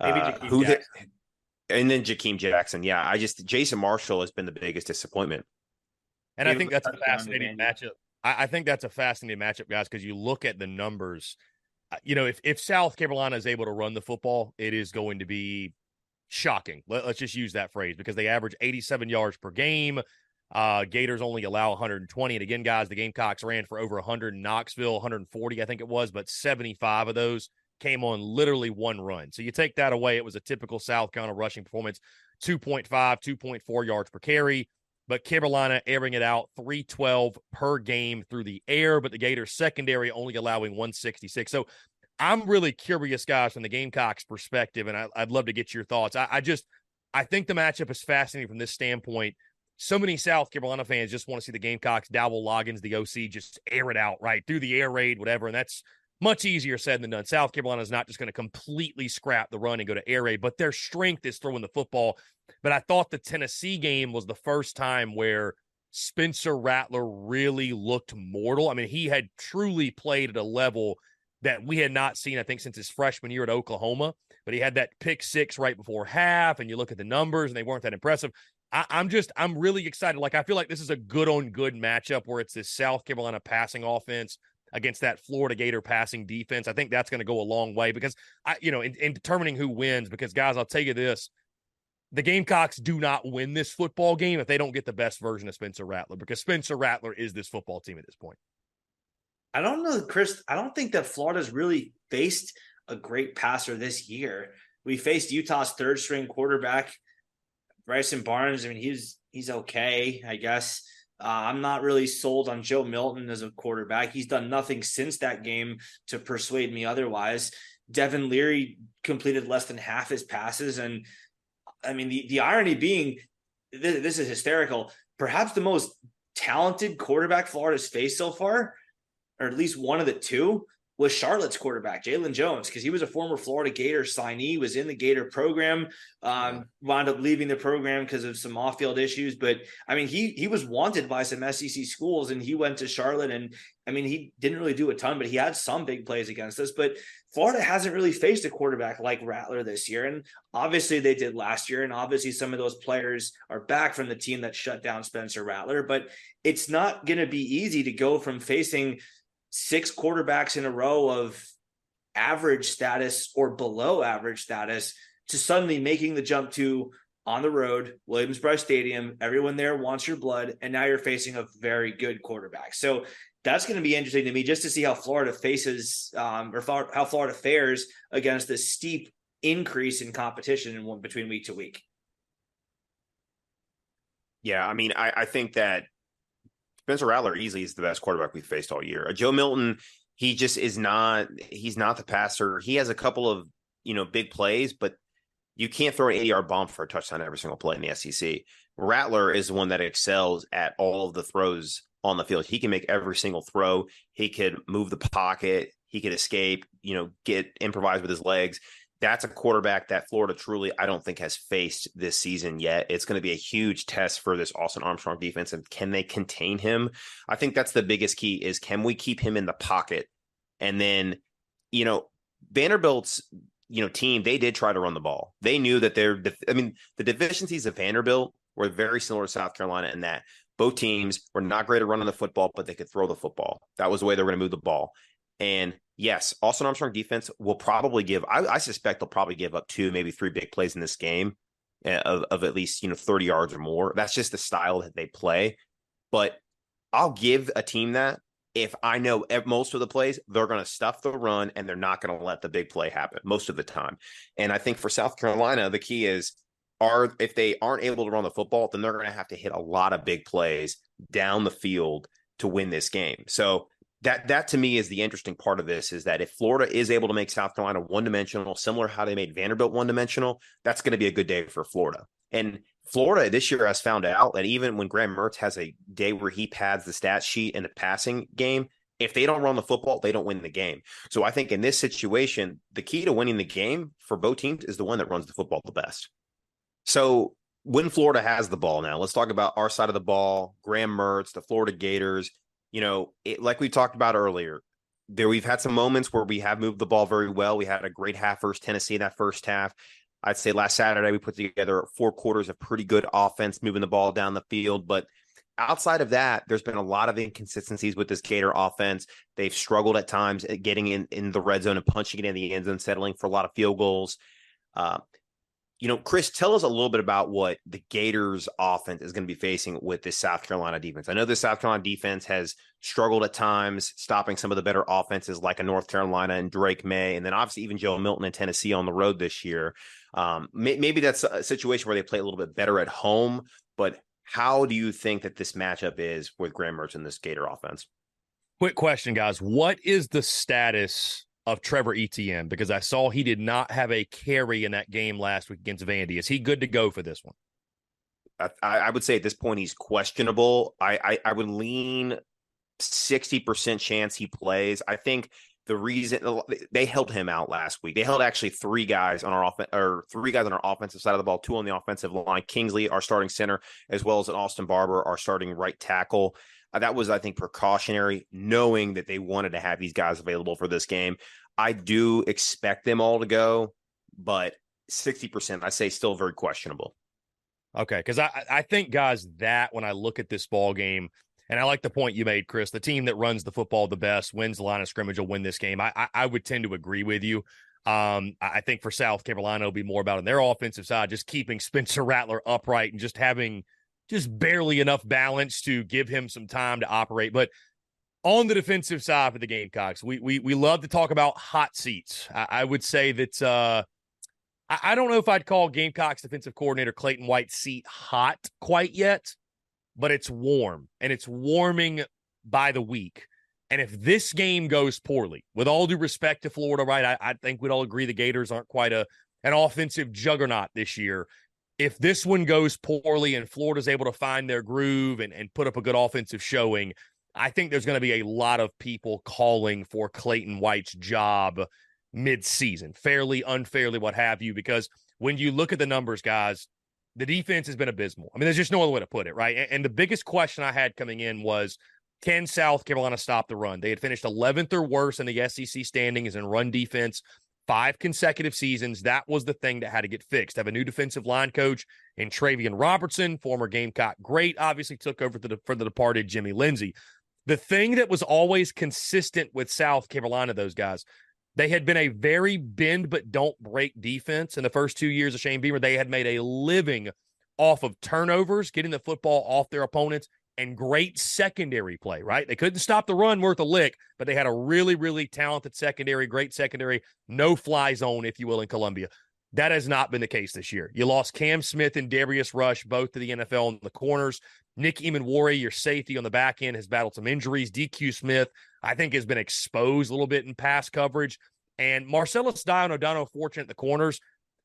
Uh, Jakeem who the- and then Jakeem Jackson. Yeah, I just Jason Marshall has been the biggest disappointment. And I think that's a fascinating matchup. I, I think that's a fascinating matchup, guys, because you look at the numbers. Uh, You know, if if South Carolina is able to run the football, it is going to be shocking. Let, us just use that phrase because they average 87 yards per game. Uh, Gators only allow 120. And again, guys, the Gamecocks ran for over 100 in Knoxville, 140, I think it was, but 75 of those came on literally one run. So you take that away, it was a typical South Carolina rushing performance 2.5, 2.4 yards per carry. But Carolina airing it out 312 per game through the air, but the Gators secondary only allowing 166. So I'm really curious, guys, from the Gamecocks perspective, and I, would love to get your thoughts. I, I just I think the matchup is fascinating from this standpoint. So many South Carolina fans just want to see the Gamecocks, Dowell Loggins, the OC, just air it out, right? Through the air raid, whatever. And that's much easier said than done. South Carolina is not just going to completely scrap the run and go to air raid, but their strength is throwing the football. But I thought the Tennessee game was the first time where Spencer Rattler really looked mortal. I mean, he had truly played at a level that we had not seen, I think, since his freshman year at Oklahoma. But he had that pick six right before half, and you look at the numbers, and they weren't that impressive. I, I'm just, I'm really excited. Like, I feel like this is a good on good matchup where it's this South Carolina passing offense against that Florida Gator passing defense. I think that's going to go a long way because I, you know, in, in determining who wins. Because guys, I'll tell you this: the Gamecocks do not win this football game if they don't get the best version of Spencer Rattler. Because Spencer Rattler is this football team at this point. I don't know, Chris. I don't think that Florida's really faced a great passer this year. We faced Utah's third string quarterback, Bryson Barnes. I mean, he's he's okay, I guess. Uh, I'm not really sold on Joe Milton as a quarterback. He's done nothing since that game to persuade me otherwise. Devin Leary completed less than half his passes, and I mean, the the irony being, this, this is hysterical. Perhaps the most talented quarterback Florida's faced so far or at least one of the two, was Charlotte's quarterback, Jalon Jones, because he was a former Florida Gator signee, was in the Gator program, um, wound up leaving the program because of some off-field issues. But I mean, he he was wanted by some SEC schools, and he went to Charlotte, and I mean, he didn't really do a ton, but he had some big plays against us. But Florida hasn't really faced a quarterback like Rattler this year, and obviously they did last year, and obviously some of those players are back from the team that shut down Spencer Rattler. But it's not going to be easy to go from facing six quarterbacks in a row of average status or below average status to suddenly making the jump to on the road, Williams-Brice Stadium. Everyone there wants your blood, and now you're facing a very good quarterback. So that's going to be interesting to me just to see how Florida faces um, or how Florida fares against this steep increase in competition in one between week to week. Yeah, I mean, I, I think that Spencer Rattler easily is the best quarterback we've faced all year. Uh, Joe Milton, he just is not. He's not the passer. He has a couple of you know big plays, but you can't throw an 80 yard bomb for a touchdown every single play in the SEC. Rattler is the one that excels at all of the throws on the field. He can make every single throw. He could move the pocket. He could escape. You know, get improvised with his legs that's a quarterback that Florida truly, I don't think, has faced this season yet. It's going to be a huge test for this Austin Armstrong defense. And can they contain him? I think that's the biggest key is can we keep him in the pocket? And then, you know, Vanderbilt's, you know, team, they did try to run the ball. They knew that they're, I mean, the deficiencies of Vanderbilt were very similar to South Carolina in that both teams were not great at running the football, but they could throw the football. That was the way they were going to move the ball. And yes, Austin Armstrong defense will probably give. I, I, suspect they'll probably give up two, maybe three big plays in this game uh, of, of at least you know thirty yards or more. That's just the style that they play. But I'll give a team that if I know most of the plays, they're going to stuff the run and they're not going to let the big play happen most of the time. And I think for South Carolina, the key is are if they aren't able to run the football, then they're going to have to hit a lot of big plays down the field to win this game. So that that to me is the interesting part of this is that if Florida is able to make South Carolina one dimensional, similar how they made Vanderbilt one dimensional, that's going to be a good day for Florida. And Florida this year has found out that even when Graham Mertz has a day where he pads the stat sheet in the passing game, if they don't run the football, they don't win the game. So I think in this situation, the key to winning the game for both teams is the one that runs the football the best. So when Florida has the ball now, let's talk about our side of the ball, Graham Mertz, the Florida Gators. You know, it, like we talked about earlier, there we've had some moments where we have moved the ball very well. We had a great half versus Tennessee in that first half. I'd say last Saturday we put together four quarters of pretty good offense, moving the ball down the field. But outside of that, there's been a lot of inconsistencies with this Gator offense. They've struggled at times at getting in, in the red zone and punching it in the end zone, settling for a lot of field goals. Uh, you know, Chris, tell us a little bit about what the Gators offense is going to be facing with this South Carolina defense. I know the South Carolina defense has struggled at times, stopping some of the better offenses like a North Carolina and Drake Maye, and then obviously even Joe Milton in Tennessee on the road this year. Um, may, maybe that's a situation where they play a little bit better at home, but how do you think that this matchup is with Graham Mertz and this Gator offense? Quick question, guys. What is the status of Trevor Etienne? Because I saw he did not have a carry in that game last week against Vandy. Is he good to go for this one? I, I would say at this point he's questionable. I, I, I would lean 60% chance he plays. I think the reason they held him out last week. They held actually three guys on our offense or three guys on our offensive side of the ball, two on the offensive line. Kingsley, our starting center, as well as an Austin Barber, our starting right tackle. Uh, that was, I think, precautionary, knowing that they wanted to have these guys available for this game. I do expect them all to go, but 60%, I say, still very questionable. Okay, because I I think guys that when I look at this ball game, and I like the point you made, Chris. The team that runs the football the best wins the line of scrimmage will win this game. I I, I would tend to agree with you. Um, I think for South Carolina, it'll be more about on their offensive side, just keeping Spencer Rattler upright and just having just barely enough balance to give him some time to operate. But on the defensive side for the Gamecocks, we we we love to talk about hot seats. I, I would say that uh, I, I don't know if I'd call Gamecocks defensive coordinator Clayton White's seat hot quite yet but it's warm and it's warming by the week. And if this game goes poorly, with all due respect to Florida, right? I, I think we'd all agree the Gators aren't quite a an offensive juggernaut this year. If this one goes poorly and Florida's able to find their groove and, and put up a good offensive showing, I think there's going to be a lot of people calling for Clayton White's job mid-season, fairly, unfairly, what have you, because when you look at the numbers, guys, the defense has been abysmal. I mean, there's just no other way to put it, right? And, the biggest question I had coming in was can South Carolina stop the run? They had finished 11th or worse in the SEC standings in run defense five consecutive seasons. That was the thing that had to get fixed. Have a new defensive line coach in Travian Robertson, former Gamecock great, obviously took over the, for the departed Jimmy Lindsey. The thing that was always consistent with South Carolina, those guys, they had been a very bend but don't break defense in the first two years of Shane Beamer. They had made a living off of turnovers, getting the football off their opponents, and great secondary play, right? They couldn't stop the run worth a lick, but they had a really, really talented secondary, great secondary, no fly zone, if you will, in Columbia. That has not been the case this year. You lost Cam Smith and Darius Rush, both to the NFL in the corners. Nick Emmanwori, your safety on the back end, has battled some injuries. DQ Smith, I think, has been exposed a little bit in pass coverage. And Marcellas Dial and O'Donnell Fortune at the corners.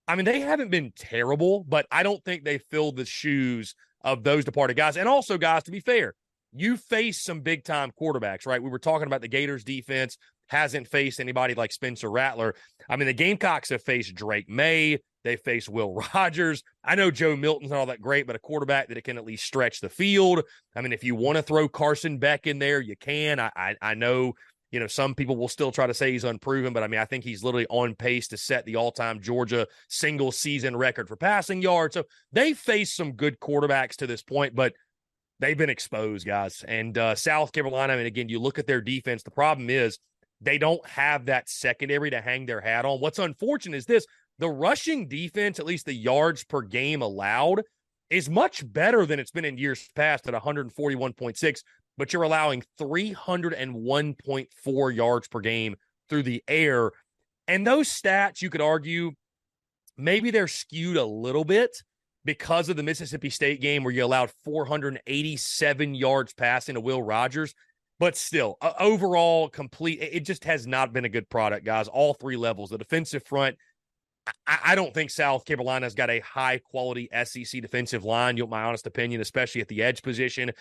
I mean, they haven't been terrible, but I don't think they filled the shoes of those departed guys. And also, guys, to be fair, you face some big time quarterbacks, right? We were talking about the Gators defense hasn't faced anybody like Spencer Rattler. I mean, the Gamecocks have faced Drake Maye. They face Will Rogers. I know Joe Milton's not all that great, but a quarterback that it can at least stretch the field. I mean, if you want to throw Carson Beck in there, you can. I, I, I know you know, some people will still try to say he's unproven, but I mean, I think he's literally on pace to set the all time Georgia single season record for passing yards. So they face some good quarterbacks to this point, but they've been exposed, guys. And uh, South Carolina, mean, again, you look at their defense, the problem is they don't have that secondary to hang their hat on. What's unfortunate is this the rushing defense, at least the yards per game allowed, is much better than it's been in years past at 141.6 but you're allowing 301.4 yards per game through the air. And those stats, you could argue, maybe they're skewed a little bit because of the Mississippi State game where you allowed 487 yards passing to Will Rogers. but still, uh, overall, complete. It just has not been a good product, guys. All three levels. The defensive front. I, I don't think South Carolina's got a high quality SEC defensive line. You my honest opinion, especially at the edge position.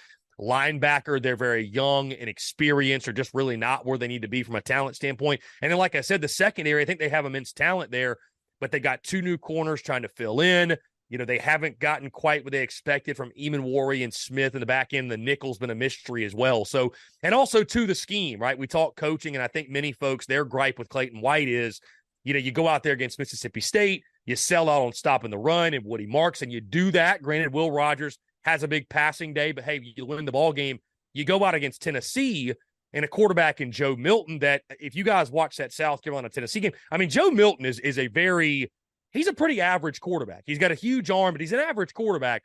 Linebacker, they're very young and experienced, or just really not where they need to be from a talent standpoint. And then, like I said, the secondary, I think they have immense talent there, but they got two new corners trying to fill in. You know, they haven't gotten quite what they expected from Emmanwori and Smith in the back end. The nickel's been a mystery as well. So, and also to the scheme, right? We talk coaching, and I think many folks, their gripe with Clayton White is, you know, you go out there against Mississippi State, you sell out on stopping the run and Woody Marks, and you do that. Granted, Will Rogers has a big passing day, but hey, you win the ball game. You go out against Tennessee and a quarterback in Joe Milton that if you guys watch that South Carolina Tennessee game, I mean, Joe Milton is is a very he's a pretty average quarterback. He's got a huge arm, but he's an average quarterback.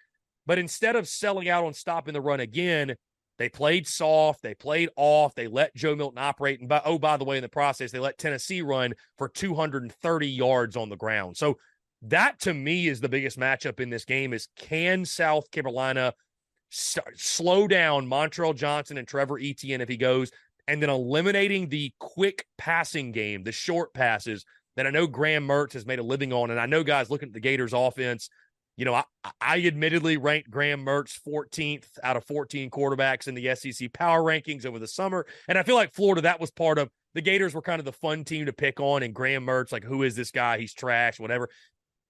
But instead of selling out on stopping the run again, they played soft, they played off, they let Joe Milton operate. And by, oh, by the way, in the process, they let Tennessee run for 230 yards on the ground. So that to me is the biggest matchup in this game is can South Carolina start, slow down Montrell Johnson and Trevor Etienne if he goes, and then eliminating the quick passing game, the short passes that I know Graham Mertz has made a living on. And I know guys looking at the Gators offense, you know, I, I admittedly ranked Graham Mertz 14th out of 14 quarterbacks in the SEC power rankings over the summer. And I feel like Florida, that was part of the Gators were kind of the fun team to pick on. And Graham Mertz, like, who is this guy? He's trash, whatever.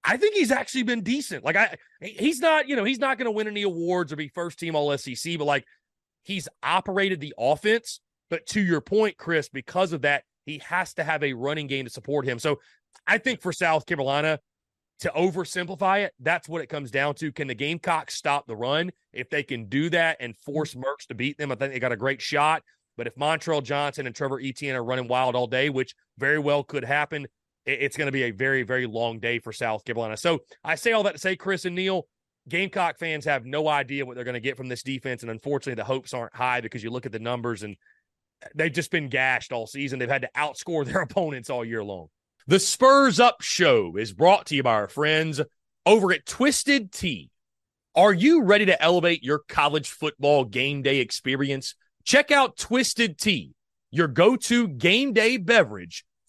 I think he's actually been decent. Like I he's not, you know, he's not going to win any awards or be first team all SEC, but like he's operated the offense. But to your point, Chris, because of that, he has to have a running game to support him. So I think for South Carolina, to oversimplify it, that's what it comes down to. Can the Gamecocks stop the run? If they can do that and mm-hmm. force Mertz to beat them, I think they got a great shot. But if Montrell Johnson and Trevor Etienne are running wild all day, which very well could happen, it's going to be a very, very long day for South Carolina. So I say all that to say, Chris and Neil, Gamecock fans have no idea what they're going to get from this defense. And unfortunately, the hopes aren't high because you look at the numbers and uh, they've just been gashed all season. They've had to outscore their opponents all year long. The Spurs Up Show is brought to you by our friends over at Twisted Tea. Are you ready to elevate your college football game day experience? Check out Twisted Tea, your go to game day beverage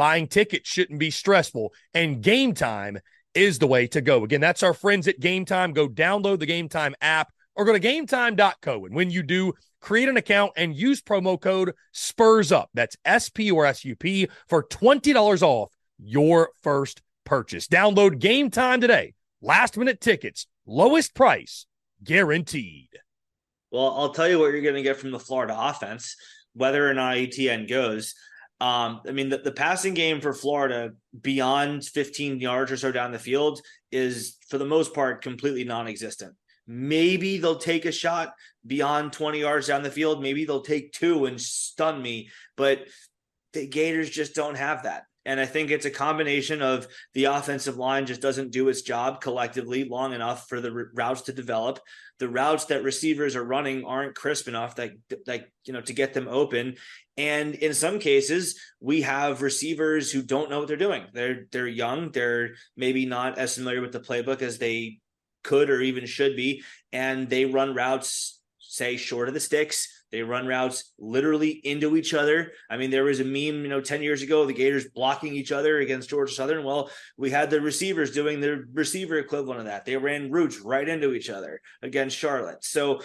Buying tickets shouldn't be stressful, and game time is the way to go. Again, that's our friends at Game Time. Go download the Game Time app or go to gametime.co. And when you do, create an account and use promo code SPURS UP. That's S P or S U P for $20 off your first purchase. Download Game Time today. Last minute tickets, lowest price guaranteed. Well, I'll tell you what you're going to get from the Florida offense, whether or not Etienne goes. Um, I mean, the, the passing game for Florida beyond 15 yards or so down the field is, for the most part, completely non existent. Maybe they'll take a shot beyond 20 yards down the field. Maybe they'll take two and stun me. But the Gators just don't have that. And I think it's a combination of the offensive line just doesn't do its job collectively long enough for the routes to develop. The routes that receivers are running aren't crisp enough that like you know to get them open. And in some cases, we have receivers who don't know what they're doing. They're they're young, they're maybe not as familiar with the playbook as they could or even should be, and they run routes say short of the sticks they run routes literally into each other. I mean, there was a meme, you know, 10 years ago, the Gators blocking each other against Georgia Southern. Well, we had the receivers doing the receiver equivalent of that. They ran routes right into each other against Charlotte. So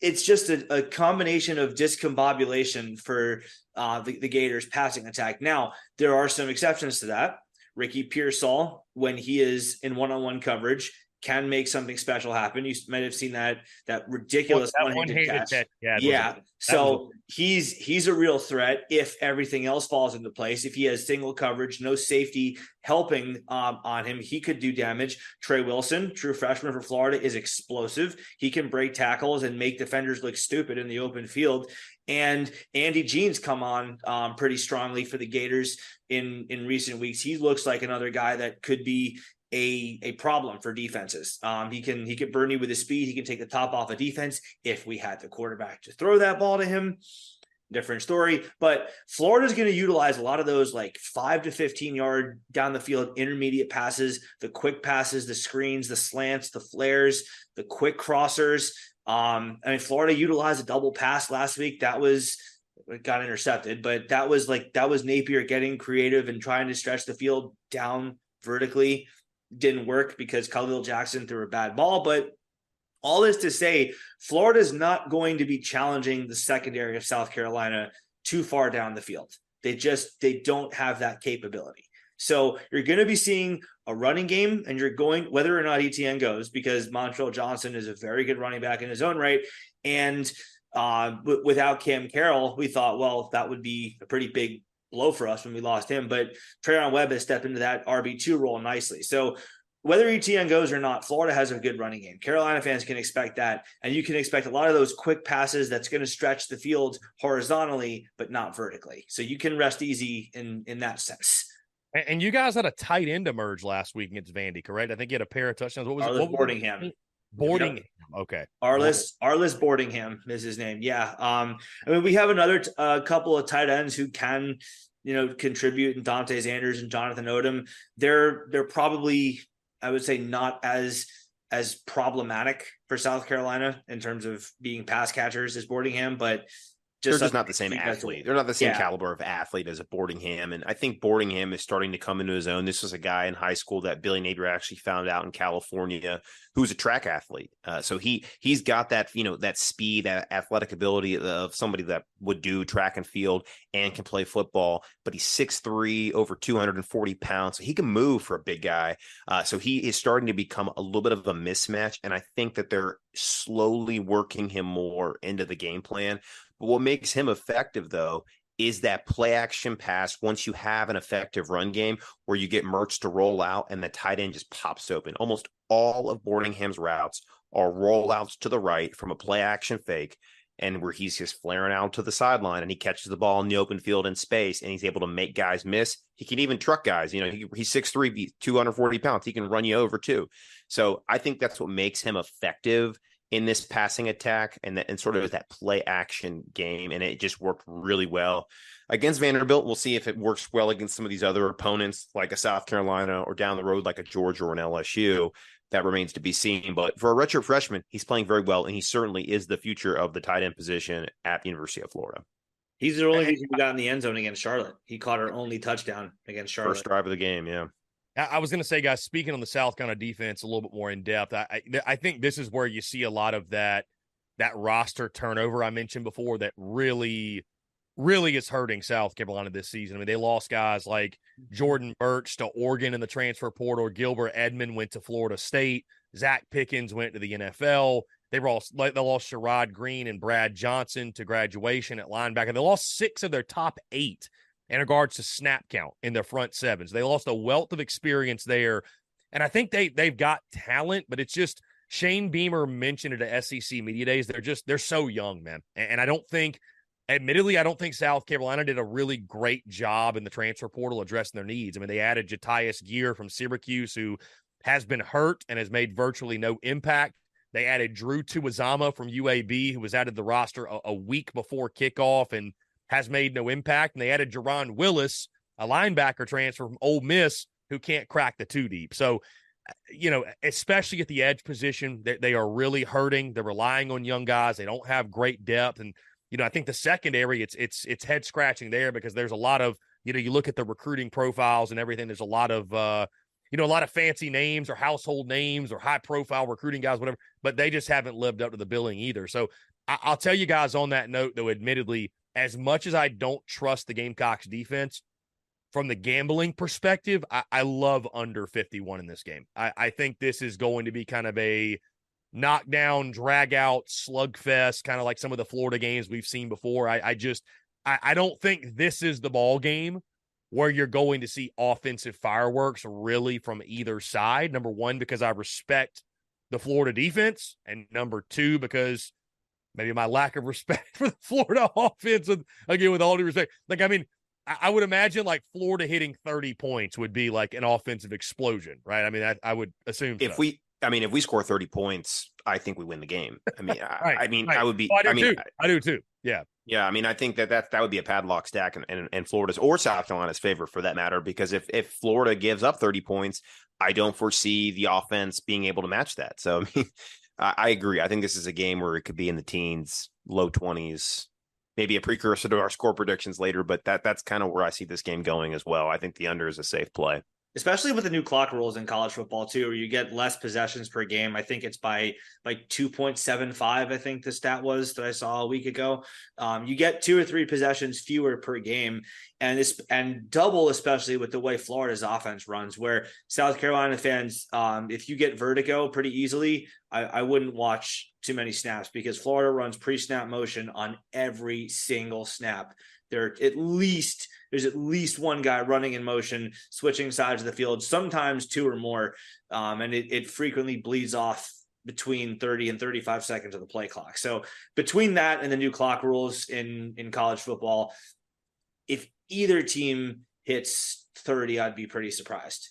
it's just a, a combination of discombobulation for uh, the, the Gators passing attack. Now, there are some exceptions to that. Ricky Pearsall, when he is in one-on-one coverage, can make something special happen. You might have seen that that ridiculous that one-handed catch. catch. Yeah, yeah. so he's he's a real threat if everything else falls into place. If he has single coverage, no safety helping um, on him, he could do damage. Trey Wilson, true freshman for Florida, is explosive. He can break tackles and make defenders look stupid in the open field. And Andy Jean's come on um, pretty strongly for the Gators in in recent weeks. He looks like another guy that could be a a problem for defenses. Um, he can he can burn you with his speed. He can take the top off a defense if we had the quarterback to throw that ball to him. Different story, but Florida's going to utilize a lot of those like five to 15 yard down the field intermediate passes, the quick passes, the screens, the slants, the flares, the quick crossers. Um, I mean, Florida utilized a double pass last week. That was got intercepted, but that was like that was Napier getting creative and trying to stretch the field down vertically didn't work because Khalil Jackson threw a bad ball. But all this to say, Florida is not going to be challenging the secondary of South Carolina too far down the field. They just they don't have that capability. So you're going to be seeing a running game, and you're going whether or not Etienne goes because Montrell Johnson is a very good running back in his own right, and uh, w- without Cam Carroll, we thought, well, that would be a pretty big blow for us when we lost him. But Treyaun Webb has stepped into that RB2 role nicely. So whether Etienne goes or not, Florida has a good running game. Carolina fans can expect that. And you can expect a lot of those quick passes that's going to stretch the field horizontally, but not vertically. So you can rest easy in in that sense. And you guys had a tight end emerge last week against Vandy, correct? I think he had a pair of touchdowns. What was Arlis it? What Boardingham. Boarding. Yep. Okay. Arlis Arlis Boardingham is his name. Yeah. Um. I mean, we have another t- uh, couple of tight ends who can, you know, contribute. And Dante Zanders and Jonathan Odom. They're they're probably I would say not as as problematic for South Carolina in terms of being pass catchers as Boardingham, but just they're just not the same athlete. They're not the same yeah. caliber of athlete as a Boardingham. And I think Boardingham is starting to come into his own. This was a guy in high school that Billy Napier actually found out in California who's a track athlete. Uh, so he he's got that you know that speed, that athletic ability of somebody that would do track and field and can play football. But he's six three, over two hundred and forty pounds, so he can move for a big guy. Uh, so he is starting to become a little bit of a mismatch, and I think that they're slowly working him more into the game plan. But what makes him effective, though, is that play action pass once you have an effective run game where you get Mertz to roll out and the tight end just pops open. Almost all of Boardingham's routes are rollouts to the right from a play action fake and where he's just flaring out to the sideline and he catches the ball in the open field in space and he's able to make guys miss. He can even truck guys. You know, he, he's 6'3, 240 pounds. He can run you over too. So I think that's what makes him effective in this passing attack and, that, and sort of that play action game. And it just worked really well against Vanderbilt. We'll see if it works well against some of these other opponents like a South Carolina or down the road like a Georgia or an LSU. That remains to be seen. But for a redshirt freshman, he's playing very well, and he certainly is the future of the tight end position at the University of Florida. He's the only reason we got in the end zone against Charlotte. He caught our only touchdown against Charlotte. First drive of the game, yeah. I was going to say, guys, speaking on the South Carolina defense a little bit more in depth, I, I, I think this is where you see a lot of that that roster turnover I mentioned before that really, really is hurting South Carolina this season. I mean, they lost guys like mm-hmm. Jordan Burch to Oregon in the transfer portal. Gilber Edmond went to Florida State. Zacch Pickens went to the NFL. They lost they lost Sherrod Greene and Brad Johnson to graduation at linebacker. They lost six of their top eight in regards to snap count in their front sevens. They lost a wealth of experience there. And I think they they've got talent, but it's just Shane Beamer mentioned it at SEC Media Days. They're just they're so young, man. And I don't think admittedly, I don't think South Carolina did a really great job in the transfer portal addressing their needs. I mean, they added Jatius Geer from Syracuse, who has been hurt and has made virtually no impact. They added Drew Tuazama from UAB, who was added the roster a, a, week before kickoff and has made no impact. And they added Jerron Willis, a linebacker transfer from Ole Miss, who can't crack the two deep. So, you know, especially at the edge position, they, they are really hurting. They're relying on young guys. They don't have great depth. And, you know, I think the secondary, it's it's it's head scratching there because there's a lot of, you know, you look at the recruiting profiles and everything, there's a lot of uh you know, a lot of fancy names or household names or high profile recruiting guys, whatever, but they just haven't lived up to the billing either. So I- will tell you guys on that note, though, admittedly, as much as I don't trust the Gamecocks defense, from the gambling perspective, I, I love under 51 in this game. I, I think this is going to be kind of a knockdown, drag out, slugfest, kind of like some of the Florida games we've seen before. I, I just I, I don't think this is the ball game where you're going to see offensive fireworks really from either side. Number one, because I respect the Florida defense, and number two, because maybe my lack of respect for the Florida offense. Again, with all due respect, like I mean, I would imagine like Florida hitting 30 points would be like an offensive explosion, right? I mean, I, I would assume if so. we, I mean, if we score 30 points, I think we win the game. I mean, right, I, I, mean, right. I would be, oh, I, do I mean, too. I do too. Yeah. Yeah, I mean, I think that that that would be a padlock stack in, in, in, Florida's or South Carolina's favor for that matter. Because if if Florida gives up thirty points, I don't foresee the offense being able to match that. So I mean, I, agree. I think this is a game where it could be in the teens, low twenties, maybe a precursor to our score predictions later. But that that's kind of where I see this game going as well. I think the under is a safe play especially with the new clock rules in college football too, where you get less possessions per game. I think it's by seven five. I think the stat was that I saw a week ago. Um, you get two or three possessions fewer per game, and this and double, especially with the way Florida's offense runs. Where South Carolina fans, um, if you get vertigo pretty easily, I, I wouldn't watch too many snaps because Florida runs pre snap motion on every single snap. They're at least there's at least one guy running in motion, switching sides of the field, sometimes two or more. Um, and it, it frequently bleeds off between 30 and 35 seconds of the play clock. So between that and the new clock rules in in college football, if either team hits 30, I'd be pretty surprised.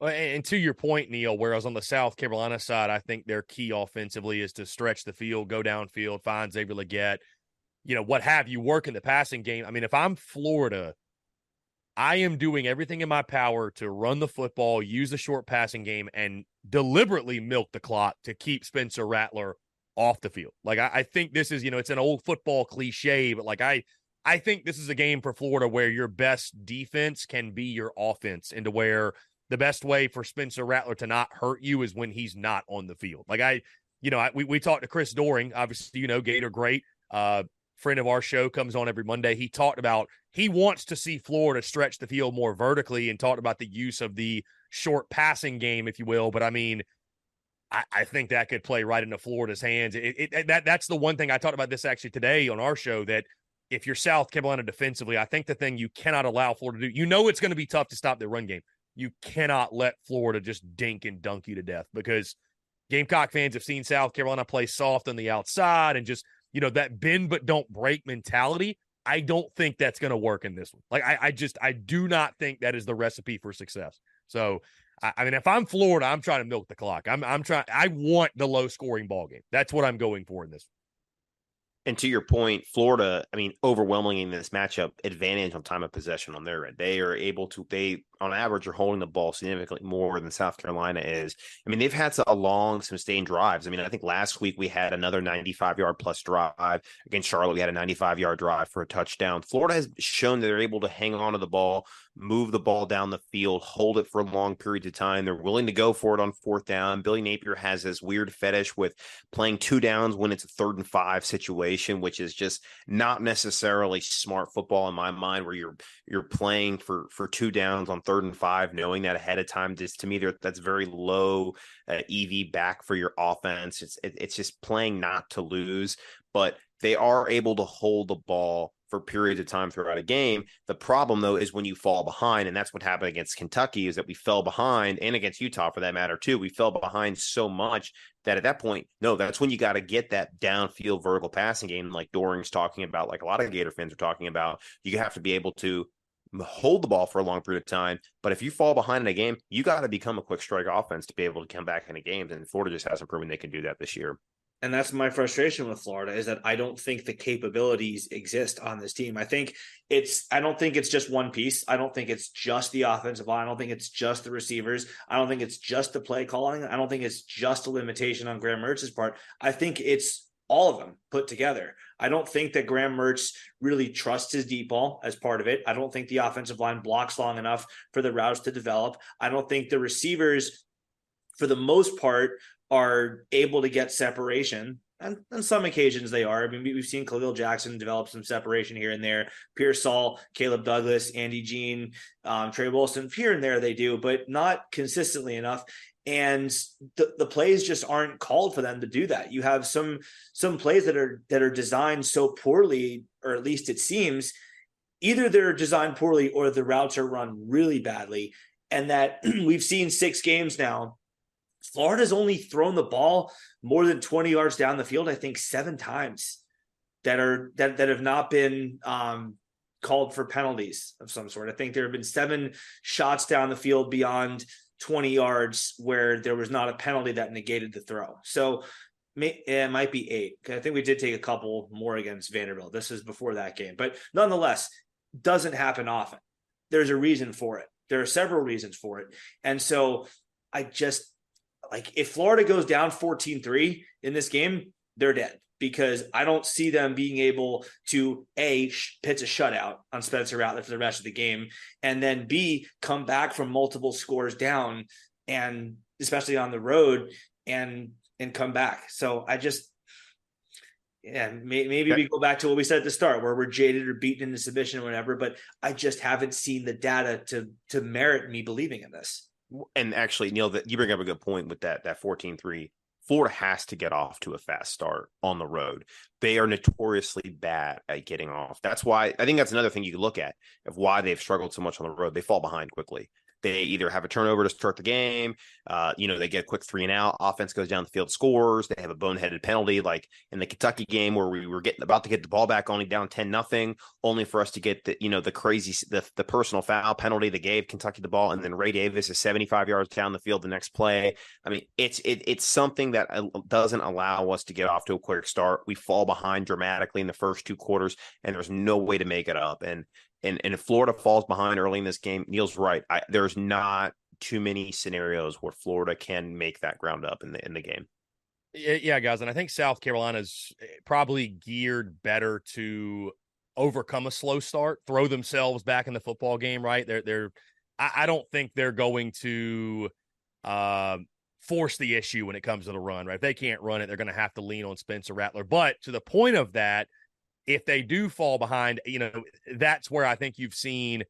And to your point, Neil, whereas on the South Carolina side, I think their key offensively is to stretch the field, go downfield, find Xavier Legette, you know, what have you, work in the passing game. I mean, if I'm Florida, I am doing everything in my power to run the football, use the short passing game, and deliberately milk the clock to keep Spencer Rattler off the field. Like I, I, think this is, you know, it's an old football cliche, but like I I think this is a game for Florida where your best defense can be your offense, and to where the best way for Spencer Rattler to not hurt you is when he's not on the field. Like I, you know, I, we we talked to Chris Doering, obviously, you know, Gator great. Uh, friend of our show comes on every Monday. He talked about he wants to see Florida stretch the field more vertically and talked about the use of the short passing game, if you will. But I mean, I, I think that could play right into Florida's hands. It, it, that that's the one thing I talked about this actually today on our show that if you're South Carolina defensively, I think the thing you cannot allow Florida to do, you know, it's going to be tough to stop their run game. You cannot let Florida just dink and dunk you to death because Gamecock fans have seen South Carolina play soft on the outside and just you know, that bend but don't break mentality. I don't think that's going to work in this one. Like, I, I just, I do not think that is the recipe for success. So, I, I mean, if I'm Florida, I'm trying to milk the clock. I'm, I'm trying, I want the low scoring ball game. That's what I'm going for in this one. And to your point, Florida, I mean, overwhelmingly in this matchup, advantage on time of possession on their end. They are able to, they on average are holding the ball significantly more than South Carolina is. I mean, they've had a long, sustained drives. I mean, I think last week we had another 95 yard plus drive against Charlotte. We had a 95 yard drive for a touchdown. Florida has shown that they're able to hang on to the ball, move the ball down the field, hold it for a long periods of time. They're willing to go for it on fourth down. Billy Napier has this weird fetish with playing two downs when it's a third and five situation, which is just not necessarily smart football in my mind, where you're you're playing for for two downs on third and five, knowing that ahead of time, just to me, that's very low uh, EV back for your offense. It's it, it's just playing not to lose, but they are able to hold the ball for periods of time throughout a game. The problem though is when you fall behind, and that's what happened against Kentucky, is that we fell behind, and against Utah for that matter too. We fell behind so much that at that point, no, that's when you got to get that downfield vertical passing game, like Doering's talking about, like a lot of Gator fans are talking about. You have to be able to hold the ball for a long period of time. But if you fall behind in a game, you got to become a quick strike offense to be able to come back in a game. And Florida just hasn't proven they can do that this year and that's my frustration with Florida is that I don't think the capabilities exist on this team. I think it's I don't think it's just one piece. I don't think it's just the offensive line. I don't think it's just the receivers. I don't think it's just the play calling. I don't think it's just a limitation on Graham Mertz's part. I think it's all of them put together. I don't think that Graham Mertz really trusts his deep ball as part of it. I don't think the offensive line blocks long enough for the routes to develop. I don't think the receivers for the most part are able to get separation. And on some occasions they are. I mean, we've seen Kahleil Jackson develop some separation here and there. Pearsall, Caleb Douglas, Andy Jean, um, Tre Wilson, here and there they do, but not consistently enough. And the, the plays just aren't called for them to do that. You have some some plays that are that are designed so poorly, or at least it seems, either they're designed poorly or the routes are run really badly. And that we've seen six games now Florida's only thrown the ball more than 20 yards down the field, I think seven times that are that that have not been um, called for penalties of some sort. I think there have been seven shots down the field beyond 20 yards where there was not a penalty that negated the throw. So eh, it might be eight. I think we did take a couple more against Vanderbilt. This is before that game, but nonetheless, doesn't happen often. There's a reason for it. There are several reasons for it. And so I just like if Florida goes down 14-3 in this game, they're dead because I don't see them being able to a pitch a shutout on Spencer Rattler for the rest of the game, and then b come back from multiple scores down, and especially on the road, and and come back. So I just. Yeah, maybe we go back to what we said at the start, where we're jaded or beaten into submission or whatever. But I just haven't seen the data to to merit me believing in this and actually, Neil, that you bring up a good point with that that 14-3. Florida has to get off to a fast start on the road. They are notoriously bad at getting off. That's why I think that's another thing you can look at of why they've struggled so much on the road. They fall behind quickly. They either have a turnover to start the game, uh, you know, they get a quick three and out. Offense goes down the field, scores. They have a boneheaded penalty, like in the Kentucky game where we were getting about to get the ball back, only down ten nothing, only for us to get the you know the crazy the the personal foul penalty that gave Kentucky the ball, and then Ray Davis is seventy five yards down the field the next play. I mean, it's it, it's something that uh, doesn't allow us to get off to a quick start. We fall behind dramatically in the first two quarters, and there's no way to make it up. And and and if Florida falls behind early in this game, Neil's right. I, there's not too many scenarios where Florida can make that ground up in the in the game. Yeah, guys, and I think South Carolina's eh, probably geared better to overcome a slow start, throw themselves back in the football game. Right? They're they're. I, I don't think they're going to uh, force the issue when it comes to the run. Right? If they can't run it, they're going to have to lean on Spencer Rattler. But to the point of that, if they do fall behind, you know, that's where I think you've seen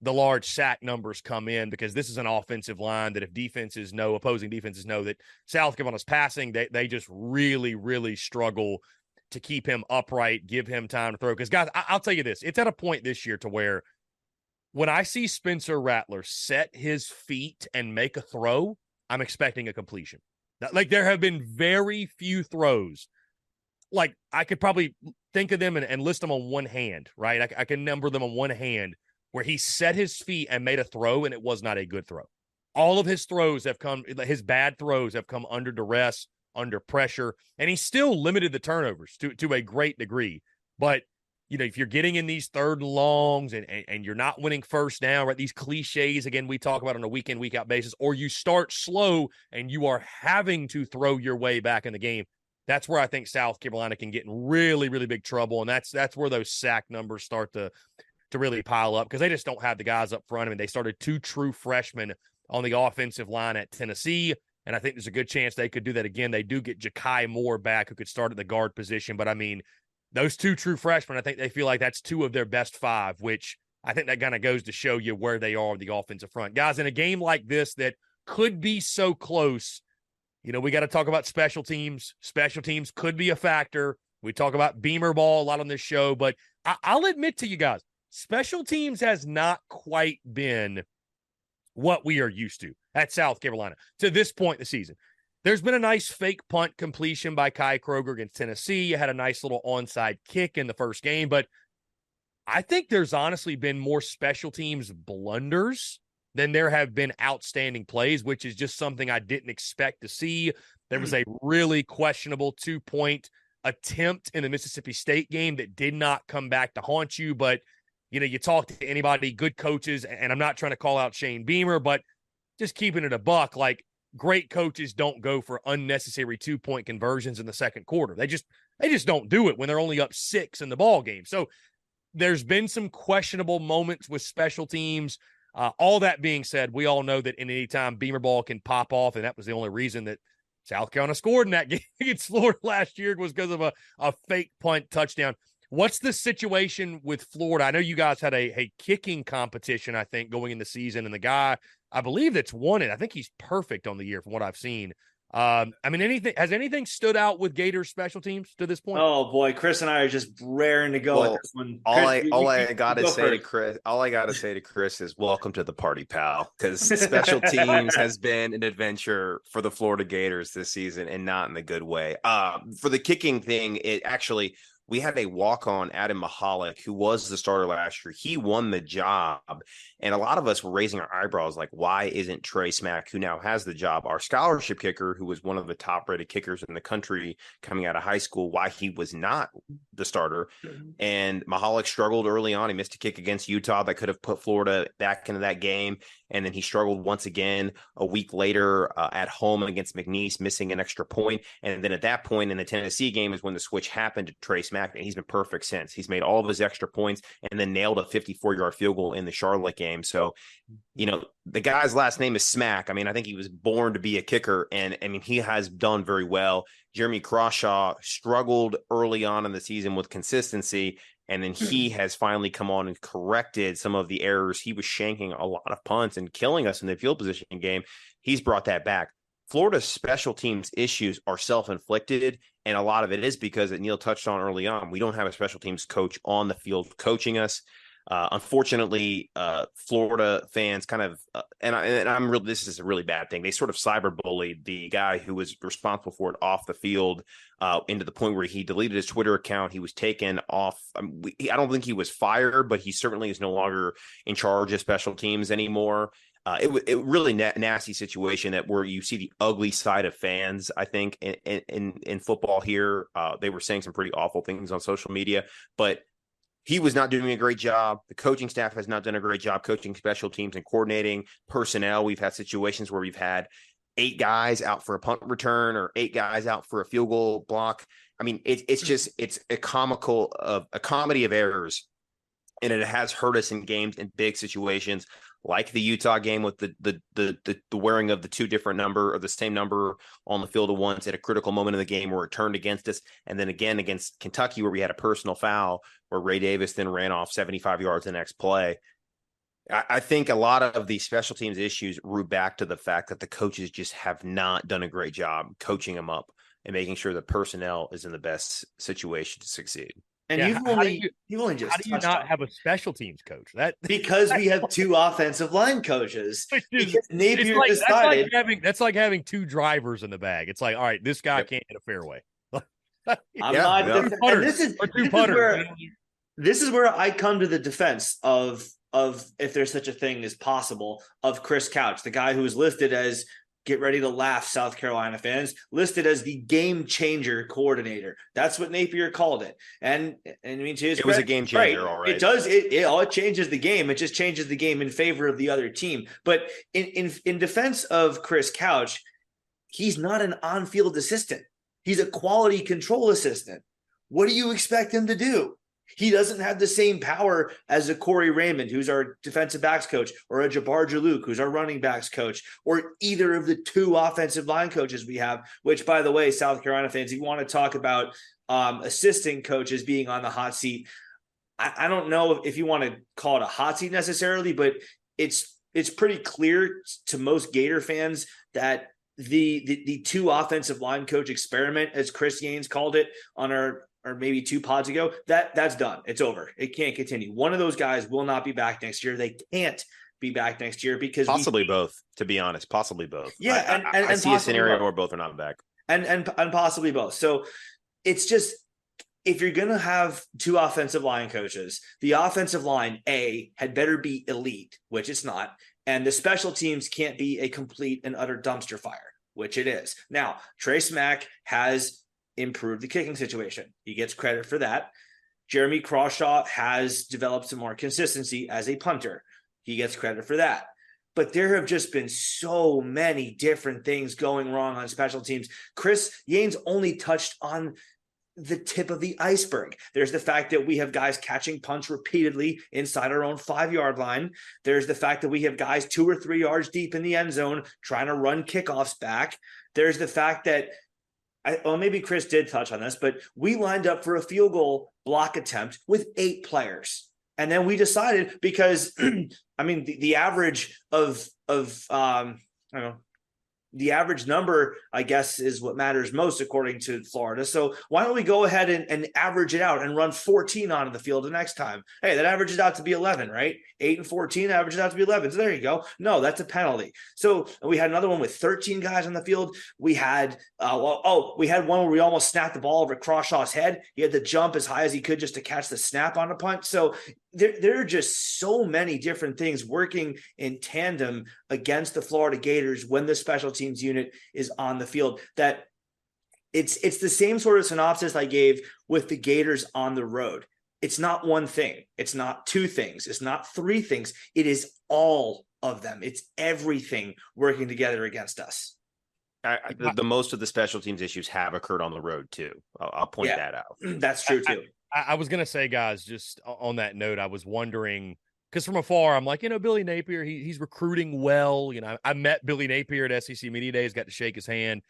the large sack numbers come in because this is an offensive line that if defenses know, opposing defenses know that South Carolina's passing, they, they just really, really struggle to keep him upright, give him time to throw. Because, guys, I, will tell you this it's at a point this year to where when I see Spencer Rattler set his feet and make a throw, I'm expecting a completion. Like, there have been very few throws like I could probably think of them and, and list them on one hand, right? I, I, can number them on one hand where he set his feet and made a throw and it was not a good throw. All of his throws have come, his bad throws have come under duress, under pressure, and he still limited the turnovers to, to a great degree. But, you know, if you're getting in these third and longs and, and, and you're not winning first down, right? These cliches, again, we talk about on a week in, week out basis, or you start slow and you are having to throw your way back in the game that's where I think South Carolina can get in really, really big trouble. And that's that's where those sack numbers start to to really pile up because they just don't have the guys up front. I mean, they started two true freshmen on the offensive line at Tennessee. And I think there's a good chance they could do that again. They do get Ja'Kai Moore back, who could start at the guard position. But I mean, those two true freshmen, I think they feel like that's two of their best five, which I think that kind of goes to show you where they are the offensive front. Guys, in a game like this that could be so close, you know, we got to talk about special teams. Special teams could be a factor. We talk about Beamer ball a lot on this show, but I- I'll admit to you guys, special teams has not quite been what we are used to at South Carolina to this point in the season. There's been a nice fake punt completion by Kai Kroeger against Tennessee. You had a nice little onside kick in the first game, but I think there's honestly been more special teams blunders than there have been outstanding plays, which is just something I didn't expect to see. There was mm-hmm. a really questionable two point attempt in the Mississippi State game that did not come back to haunt you. But, you know, you talk to anybody, good coaches, and I'm not trying to call out Shane Beamer, but just keeping it a buck, like great coaches don't go for unnecessary two point conversions in the second quarter. They just, they just don't do it when they're only up six in the ball game. So there's been some questionable moments with special teams. Uh, all that being said, we all know that in any time Beamer ball can pop off, and that was the only reason that South Carolina scored in that game against Florida last year was because of a, a fake punt touchdown. What's the situation with Florida? I know you guys had a, a kicking competition, I think, going in the season, and the guy I believe that's won it. I think he's perfect on the year from what I've seen. Um, I mean, anything has anything stood out with Gators special teams to this point? Oh boy, Chris and I are just raring to go Well, at this one. All Chris, I all you- I you gotta go say to. Chris, all I gotta say to Chris is welcome to the party, pal. Because special teams has been an adventure for the Florida Gators this season, and not in the good way. Uh, for the kicking thing, it actually we had a walk on Adam Mihalek, who was the starter last year. He won the job, and a lot of us were raising our eyebrows, like, why isn't Trey Smack, who now has the job, our scholarship kicker, who was one of the top rated kickers in the country coming out of high school, why he was not the starter? Mm-hmm. And Mihalek struggled early on. He missed a kick against Utah that could have put Florida back into that game. And then he struggled once again a week later uh, at home against McNeese, missing an extra point. And then at that point in the Tennessee game is when the switch happened to Trey Smack. And he's been perfect since. He's made all of his extra points and then nailed a 54 yard field goal in the Charlotte game. So, you know, the guy's last name is Smack. I mean, I think he was born to be a kicker. And I mean, he has done very well. Jeremy Crawshaw struggled early on in the season with consistency. And then hmm. he has finally come on and corrected some of the errors. He was shanking a lot of punts and killing us in the field position game. He's brought that back. Florida's special teams issues are self inflicted. And a lot of it is because, that Neil touched on early on, we don't have a special teams coach on the field coaching us. Uh, unfortunately, uh, Florida fans kind of, uh, and, I, and I'm real. This is a really bad thing. They sort of cyberbullied the guy who was responsible for it off the field, uh, into the point where he deleted his Twitter account. He was taken off. Um, we, I don't think he was fired, but he certainly is no longer in charge of special teams anymore. Uh, it was really na- nasty situation that where you see the ugly side of fans. I think in in, in football here, uh, they were saying some pretty awful things on social media, but he was not doing a great job. The coaching staff has not done a great job coaching special teams and coordinating personnel. We've had situations where we've had eight guys out for a punt return or eight guys out for a field goal block. I mean, it, it's just it's a comical of a comedy of errors, and it has hurt us in games in big situations like the Utah game with the the the the, the wearing of the two different number or the same number on the field at once at a critical moment in the game where it turned against us, and then again against Kentucky where we had a personal foul where Ray Davis then ran off 75 yards the next play. I, I think a lot of these special teams issues root back to the fact that the coaches just have not done a great job coaching them up and making sure the personnel is in the best situation to succeed. And Yeah, you've how only you- you, have only just How do you not on- have a special teams coach? That because we have two offensive line coaches. which is- Napier it's like, that's like having that's like having two drivers in the bag. It's like, all right, this guy Yep. can't hit a fairway. I'm Yeah, not. yeah. def- Two putters this is or this two is where- this is where I come to the defense of of if there's such a thing as possible of Chris Couch, the guy who was listed as get ready to laugh South Carolina fans, listed as the game changer coordinator. That's what Napier called it. And and I mean to his It was a game changer, right, all right. It does it, it all it changes the game. It just changes the game in favor of the other team. But in in in defense of Chris Couch, he's not an on-field assistant. He's a quality control assistant. What do you expect him to do? He doesn't have the same power as a Corey Raymond, who's our defensive backs coach, or a Jabbar Juluke, who's our running backs coach, or either of the two offensive line coaches we have. Which, by the way, South Carolina fans, if you want to talk about um, assistant coaches being on the hot seat, I, I don't know if you want to call it a hot seat necessarily, but it's it's pretty clear to most Gator fans that the, the the two offensive line coach experiment, as Chris Yates called it on our or maybe two pods ago, that that's done. It's over. It can't continue. One of those guys will not be back next year. They can't be back next year because possibly we, both. To be honest, possibly both. Yeah, I, and, and, I, I see a scenario both. where both are not back, and and and possibly both. So it's just if you're going to have two offensive line coaches, the offensive line A had better be elite, which it's not, and the special teams can't be a complete and utter dumpster fire, which it is. Now, Trey Smack has improved the kicking situation. He gets credit for that. Jeremy Crawshaw has developed some more consistency as a punter. He gets credit for that. But there have just been so many different things going wrong on special teams. Chris Yates only touched on the tip of the iceberg. There's the fact that we have guys catching punts repeatedly inside our own five yard line. There's the fact that we have guys two or three yards deep in the end zone trying to run kickoffs back. There's the fact that, I, well, maybe Chris did touch on this, but we lined up for a field goal block attempt with eight players. And then we decided because, I mean, the, the average of, of, um, I don't know, the average number, I guess, is what matters most according to Florida. So why don't we go ahead and, and, average it out and run 14 onto the field the next time? Hey, that averages out to be 11, right? Eight and 14 averages out to be 11. So there you go. No, that's a penalty. So we had another one with 13 guys on the field. We had, uh, well, oh, we had one where we almost snapped the ball over Crawshaw's head. He had to jump as high as he could just to catch the snap on a punt. So there, there are just so many different things working in tandem against the Florida Gators when the special teams unit is on the field that it's it's the same sort of synopsis I gave with the Gators on the road. It's not one thing. It's not two things. It's not three things. It is all of them. It's everything working together against us. I, I, the, the, most of the special teams issues have occurred on the road too. I'll, I'll point yeah, that out. That's true too. I, I was gonna say, guys, just on that note, I was wondering because from afar, I'm like, you know, Billy Napier, he, he's recruiting well. You know, I, I, met Billy Napier at SEC Media Days, got to shake his hand.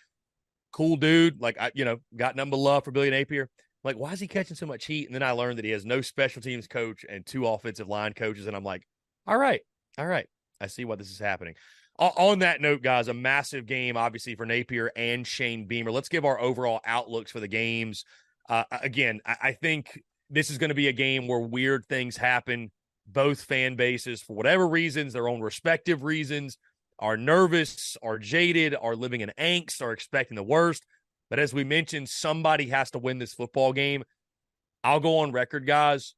Cool dude. Like, I, you know, got number love for Billy Napier. like, why is he catching so much heat? And then I learned that he has no special teams coach and two offensive line coaches. And I'm like, all right, all right. I see why this is happening. On that note, guys, a massive game, obviously, for Napier and Shane Beamer. Let's give our overall outlooks for the games. Uh, again, I, I think this is going to be a game where weird things happen. Both fan bases, for whatever reasons, their own respective reasons, are nervous, are jaded, are living in angst, are expecting the worst. But as we mentioned, somebody has to win this football game. I'll go on record, guys.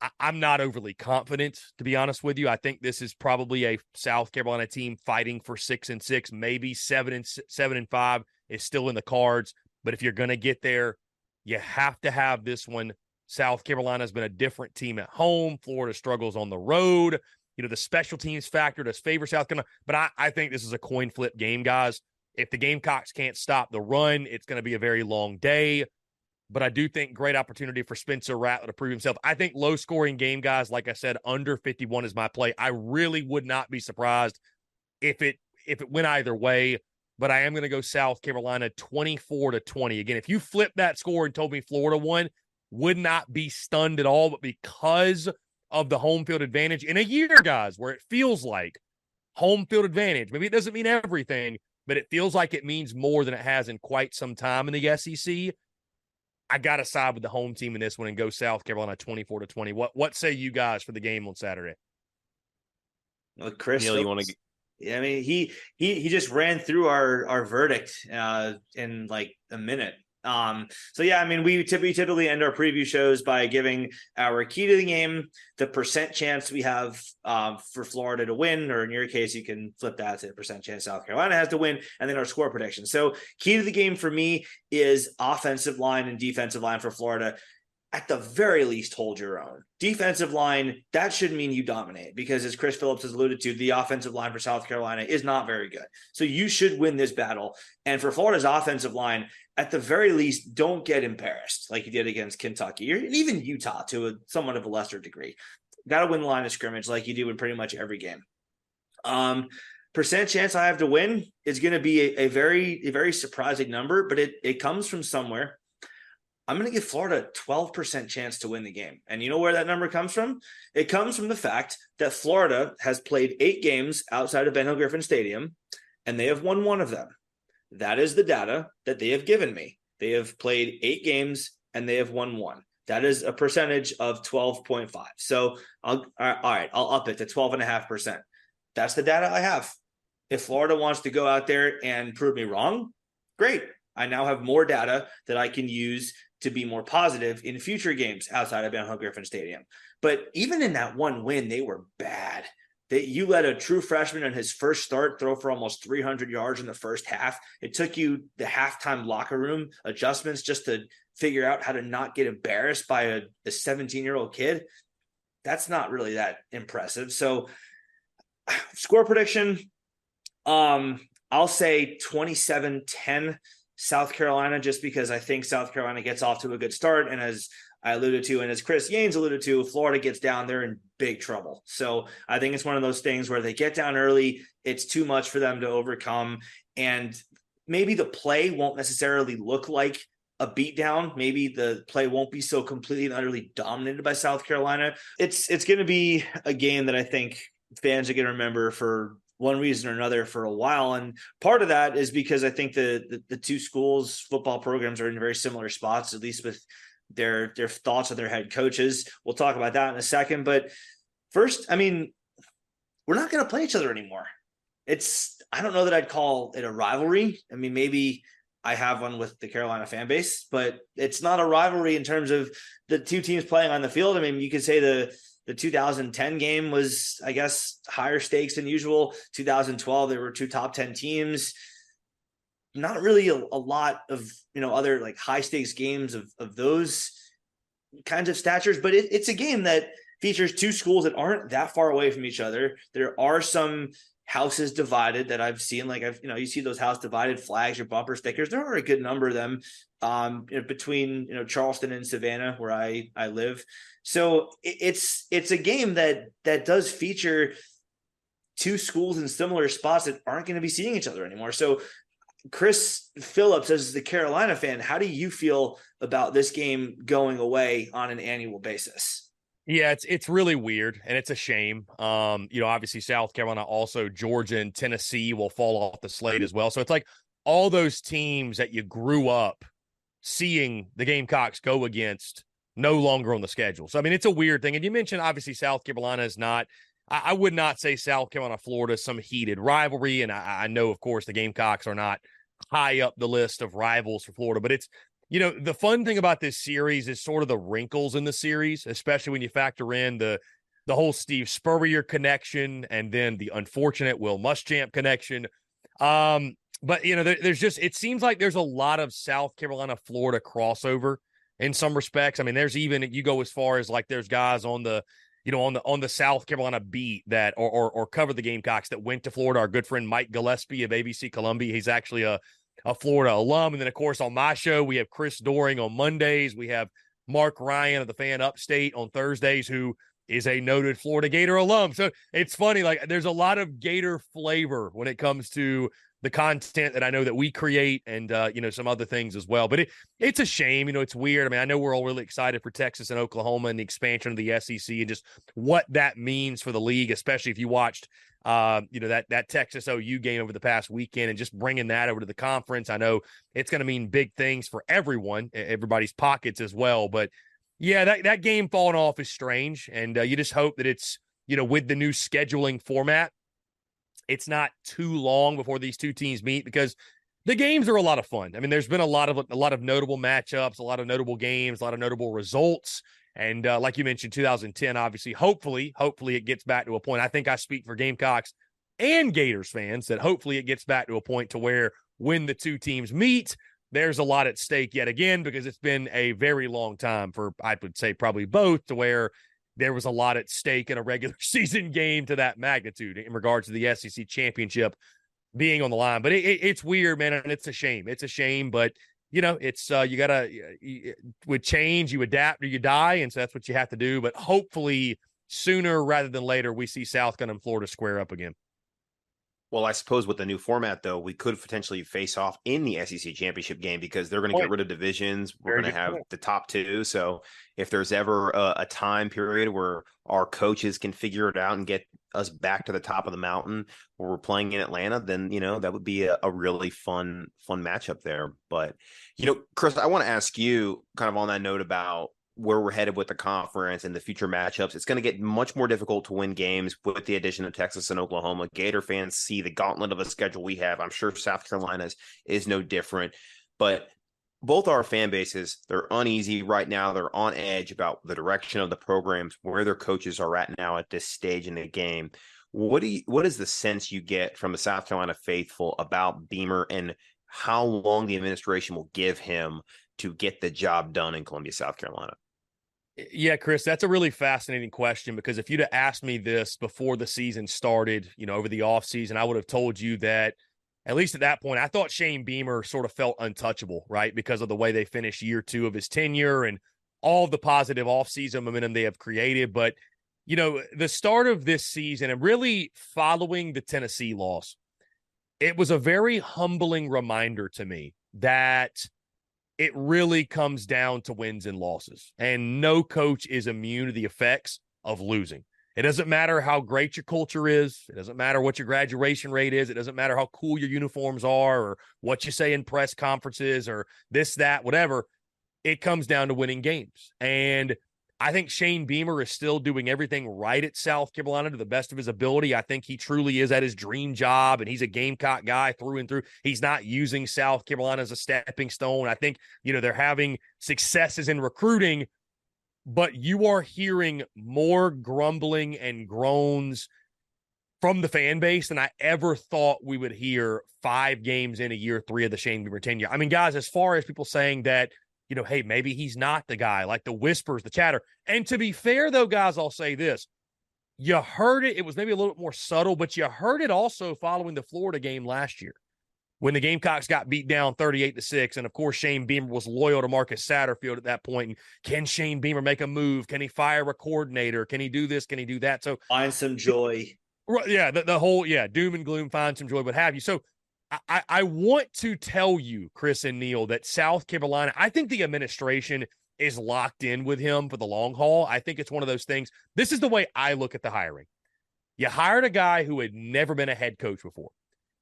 I- am not overly confident, to be honest with you. I think this is probably a South Carolina team fighting for six and six, maybe seven and seven and five is still in the cards. But if you're going to get there, you have to have this one. South Carolina has been a different team at home. Florida struggles on the road. You know, the special teams factor does favor South Carolina, but I, I think this is a coin flip game, guys. If the Gamecocks can't stop the run, it's going to be a very long day. But I do think great opportunity for Spencer Rattler to prove himself. I think low scoring game, guys, like I said, under 51 is my play. I really would not be surprised if it if it went either way but I am going to go South Carolina 24 to 20. Again, if you flip that score and told me Florida won, would not be stunned at all, but because of the home field advantage in a year, guys, where it feels like home field advantage, maybe it doesn't mean everything, but it feels like it means more than it has in quite some time in the SEC. I got to side with the home team in this one and go South Carolina 24 to 20. What what say you guys for the game on Saturday? Well, Chris, Neil, you want to I mean, he he he just ran through our our verdict uh, in like a minute. Um, so yeah, I mean, we typically typically end our preview shows by giving our key to the game, the percent chance we have um, for Florida to win, or in your case, you can flip that to the percent chance South Carolina has to win, and then our score prediction. So key to the game for me is offensive line and defensive line for Florida at the very least hold your own. Defensive line, that should mean you dominate because as Chris Phillips has alluded to, the offensive line for South Carolina is not very good. So you should win this battle. And for Florida's offensive line, at the very least, don't get embarrassed like you did against Kentucky or even Utah to a somewhat of a lesser degree. Got to win the line of scrimmage like you do in pretty much every game. Um, percent chance I have to win is going to be a, a, very, a very surprising number, but it it comes from somewhere. I'm going to give Florida a 12% chance to win the game. And you know where that number comes from? It comes from the fact that Florida has played eight games outside of Ben Hill Griffin Stadium, and they have won one of them. That is the data that they have given me. They have played eight games and they have won one. That is a percentage of 12.5. So I'll all right, I'll up it to 12.5%. That's the data I have. If Florida wants to go out there and prove me wrong, great. I now have more data that I can use to be more positive in future games outside of Van Griffin Stadium. But even in that one win, they were bad. That you let a true freshman on his first start throw for almost 300 yards in the first half. It took you the halftime locker room adjustments just to figure out how to not get embarrassed by a, a 17 year old kid. That's not really that impressive. So, score prediction um, I'll say 27 10 South Carolina, just because I think South Carolina gets off to a good start. And as I alluded to, and as Chris Yates alluded to, Florida gets down, they're in big trouble. So I think it's one of those things where they get down early, it's too much for them to overcome. And maybe the play won't necessarily look like a beatdown. Maybe the play won't be so completely and utterly dominated by South Carolina. It's it's going to be a game that I think fans are going to remember for one reason or another for a while. And part of that is because I think the, the, the two schools football programs are in very similar spots, at least with their their thoughts of their head coaches. We'll talk about that in a second. But first, I mean, we're not going to play each other anymore. It's I don't know that I'd call it a rivalry. I mean, maybe I have one with the Carolina fan base, but it's not a rivalry in terms of the two teams playing on the field. I mean, you could say the the 2010 game was, I guess, higher stakes than usual. 2012, there were two top 10 teams. Not really a, a lot of you know other like high stakes games of of those kinds of statures, but it, it's a game that features two schools that aren't that far away from each other. There are some houses divided that I've seen. Like I've, you know, you see those house divided flags or bumper stickers. There are a good number of them um, you know, between you know Charleston and Savannah, where I I live. So it's it's a game that that does feature two schools in similar spots that aren't going to be seeing each other anymore. So Chris Phillips, as the Carolina fan, how do you feel about this game going away on an annual basis? Yeah, it's it's really weird and it's a shame. Um, you know, obviously South Carolina, also Georgia and Tennessee will fall off the slate as well. So it's like all those teams that you grew up seeing the Gamecocks go against no longer on the schedule. So I mean, it's a weird thing. And you mentioned obviously South Carolina is not. I, I would not say South Carolina, Florida, some heated rivalry. And I, I know, of course, the Gamecocks are not high up the list of rivals for Florida, but it's you know, the fun thing about this series is sort of the wrinkles in the series, especially when you factor in the the whole Steve Spurrier connection and then the unfortunate Will Muschamp connection. Um, but you know, there, there's just it seems like there's a lot of South Carolina Florida crossover in some respects. I mean, there's even you go as far as like there's guys on the you know on the on the South Carolina beat that or or, or cover the Gamecocks that went to Florida. Our good friend Mike Gillespie of ABC Columbia, he's actually a a Florida alum. And then, of course, on my show, we have Chris Doering on Mondays. We have Mark Ryan of the Fan Upstate on Thursdays, who is a noted Florida Gator alum. So it's funny, like there's a lot of Gator flavor when it comes to the content that I know that we create and uh, you know some other things as well. But it it's a shame, you know, it's weird. I mean, I know we're all really excited for Texas and Oklahoma and the expansion of the SEC and just what that means for the league, especially if you watched uh, you know that that Texas OU game over the past weekend and just bringing that over to the conference. I know it's going to mean big things for everyone, everybody's pockets as well. But yeah, that that game falling off is strange, and uh, you just hope that it's you know with the new scheduling format, it's not too long before these two teams meet because the games are a lot of fun. I mean, there's been a lot of a lot of notable matchups, a lot of notable games, a lot of notable results. And uh, like you mentioned, 2010, obviously, hopefully, hopefully it gets back to a point. I think I speak for Gamecocks and Gators fans that hopefully it gets back to a point to where when the two teams meet, there's a lot at stake yet again because it's been a very long time for I would say probably both to where there was a lot at stake in a regular season game to that magnitude in regards to the SEC championship being on the line. But it, it, it's weird, man, and it's a shame. It's a shame, but you know, it's uh, you gotta you, with change, you adapt or you die, and so that's what you have to do. But hopefully, sooner rather than later, we see South Carolina and Florida square up again. Well, I suppose with the new format, though, we could potentially face off in the SEC championship game because they're going to get rid of divisions. We're going to have the top two. So if there's ever a, a, time period where our coaches can figure it out and get us back to the top of the mountain where we're playing in Atlanta, then you know that would be a, a really fun fun matchup there. But you know, Chris, I want to ask you kind of on that note about where we're headed with the conference and the future matchups. It's going to get much more difficult to win games with the addition of Texas and Oklahoma. Gator fans see the gauntlet of a schedule we have. I'm sure South Carolina's is no different, but both our fan bases they're uneasy right now they're on edge about the direction of the programs where their coaches are at now at this stage in the game what do you what is the sense you get from the south carolina faithful about beamer and how long the administration will give him to get the job done in columbia south carolina yeah, Chris, that's a really fascinating question because if you'd have asked me this before the season started, you know, over the offseason, I would have told you that at least at that point, I thought Shane Beamer sort of felt untouchable, right? Because of the way they finished year two of his tenure and all the positive offseason momentum they have created. But, you know, the start of this season and really following the Tennessee loss, it was a very humbling reminder to me that it really comes down to wins and losses. And no coach is immune to the effects of losing. It doesn't matter how great your culture is. It doesn't matter what your graduation rate is. It doesn't matter how cool your uniforms are or what you say in press conferences or this, that, whatever. It comes down to winning games. And I think Shane Beamer is still doing everything right at South Carolina to the best of his ability. I think he truly is at his dream job and he's a Gamecock guy through and through. He's not using South Carolina as a stepping stone. I think, you know, they're having successes in recruiting but you are hearing more grumbling and groans from the fan base than I ever thought we would hear five games in a year three of the Shane Beamer tenure. I mean, guys, as far as people saying that, you know, hey, maybe he's not the guy, like the whispers, the chatter. And to be fair, though, guys, I'll say this. You heard it. It was maybe a little bit more subtle, but you heard it also following the Florida game last year when the Gamecocks got beat down 38 to 6. And of course, Shane Beamer was loyal to Marcus Satterfield at that point. And can Shane Beamer make a move? Can he fire a coordinator? Can he do this? Can he do that? So find some joy. Yeah, the, the whole, yeah, doom and gloom, find some joy, what have you. So I, I want to tell you, Chris and Neil, that South Carolina, I think the administration is locked in with him for the long haul. I think it's one of those things. This is the way I look at the hiring. You hired a guy who had never been a head coach before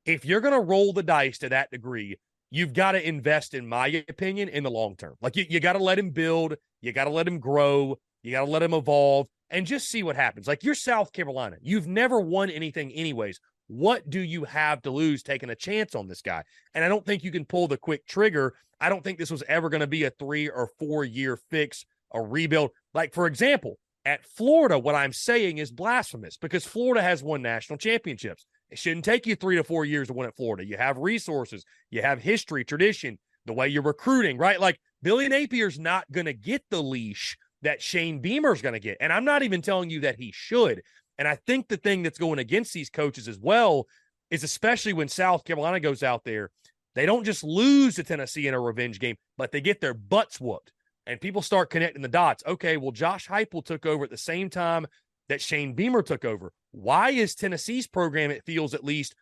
if you're going to roll the dice to that degree, you've got to invest, in my opinion, in the long term. Like you, you got to let him build, you got to let him grow, you got to let him evolve, and just see what happens. Like you're South Carolina, you've never won anything, anyways. What do you have to lose taking a chance on this guy? And I don't think you can pull the quick trigger. I don't think this was ever going to be a three or four year fix, a rebuild. Like, for example, at Florida, what I'm saying is blasphemous because Florida has won national championships. It shouldn't take you three to four years to win at Florida. You have resources, you have history, tradition, the way you're recruiting, right? Like Billy Napier's not going to get the leash that Shane Beamer's going to get. And I'm not even telling you that he should. And I think the thing that's going against these coaches as well is especially when South Carolina goes out there, they don't just lose to Tennessee in a revenge game, but they get their butts whooped. And people start connecting the dots. Okay, well, Josh Heupel took over at the same time that Shane Beamer took over. Why is Tennessee's program, it feels at least,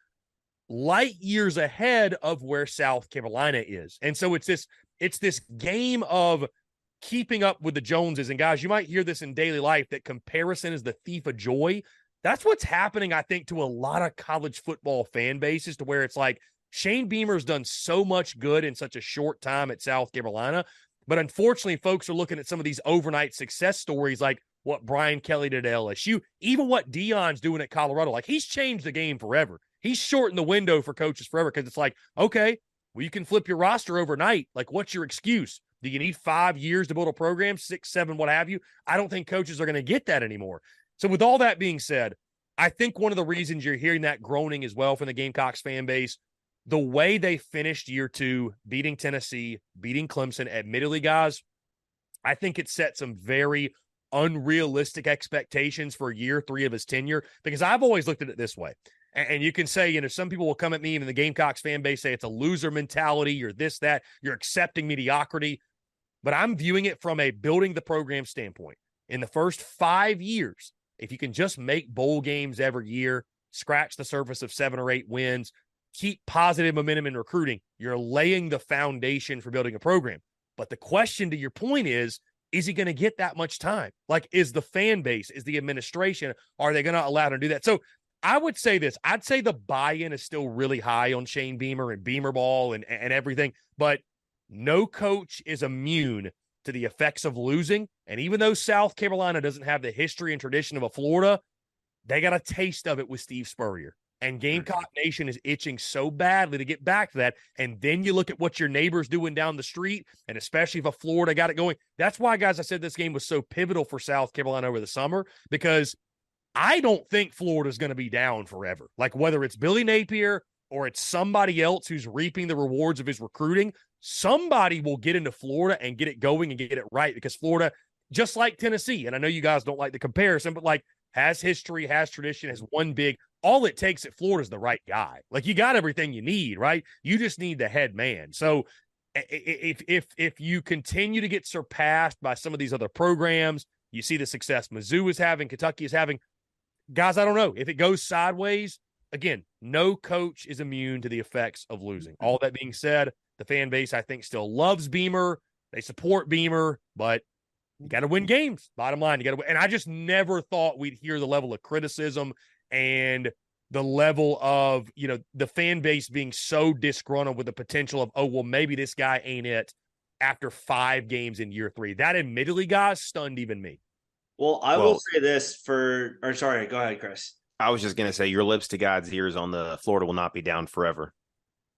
light years ahead of where South Carolina is? And so it's this, it's this game of keeping up with the Joneses. And guys, you might hear this in daily life that comparison is the thief of joy. That's what's happening, I think, to a lot of college football fan bases, to where it's like Shane Beamer's done so much good in such a short time at South Carolina. But unfortunately, folks are looking at some of these overnight success stories like, what Brian Kelly did at LSU, even what Deion's doing at Colorado. Like he's changed the game forever. He's shortened the window for coaches forever because it's like, okay, well, you can flip your roster overnight. Like, what's your excuse? Do you need five years to build a program, six, seven, what have you? I don't think coaches are going to get that anymore. So, with all that being said, I think one of the reasons you're hearing that groaning as well from the Gamecocks fan base, the way they finished year two, beating Tennessee, beating Clemson, admittedly, guys, I think it set some very unrealistic expectations for year three of his tenure because I've always looked at it this way. And, you can say, you know, some people will come at me and the Gamecocks fan base say it's a loser mentality, you're this, that, you're accepting mediocrity. But I'm viewing it from a building the program standpoint. In the first five years, if you can just make bowl games every year, scratch the surface of seven or eight wins, keep positive momentum in recruiting, you're laying the foundation for building a program. But the question to your point is, is he going to get that much time? Like, is the fan base, is the administration, are they going to allow him to do that? So I would say this I'd say the buy in is still really high on Shane Beamer and Beamer ball and, and everything, but no coach is immune to the effects of losing. And even though South Carolina doesn't have the history and tradition of a Florida, they got a taste of it with Steve Spurrier. And. Gamecock Nation is itching so badly to get back to that. And then you look at what your neighbor's doing down the street, and especially if a Florida got it going. That's why, guys, I said this game was so pivotal for South Carolina over the summer because I don't think Florida's going to be down forever. Like whether it's Billy Napier or it's somebody else who's reaping the rewards of his recruiting, somebody will get into Florida and get it going and get it right because Florida, just like Tennessee, and I know you guys don't like the comparison, but like has history, has tradition, has one big. All it takes at Florida is the right guy. Like you got everything you need, right? You just need the head man. So if if if you continue to get surpassed by some of these other programs, you see the success Mizzou is having, Kentucky is having. Guys, I don't know if it goes sideways. Again, no coach is immune to the effects of losing. All that being said, the fan base I think still loves Beamer. They support Beamer, but you got to win games. Bottom line, you got to win. And I just never thought we'd hear the level of criticism and the level of, you know, the fan base being so disgruntled with the potential of, oh, well, maybe this guy ain't it after five games in year three. That admittedly, guys, stunned even me. Well, I well, will say this for, or sorry, go ahead, Chris. I was just going to say, your lips to God's ears on the Florida will not be down forever.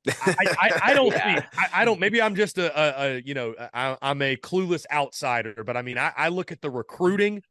I, I, I, don't yeah. I, I, don't maybe I'm just a, a, a you know I, am a clueless outsider, but I mean I, I look at the recruiting,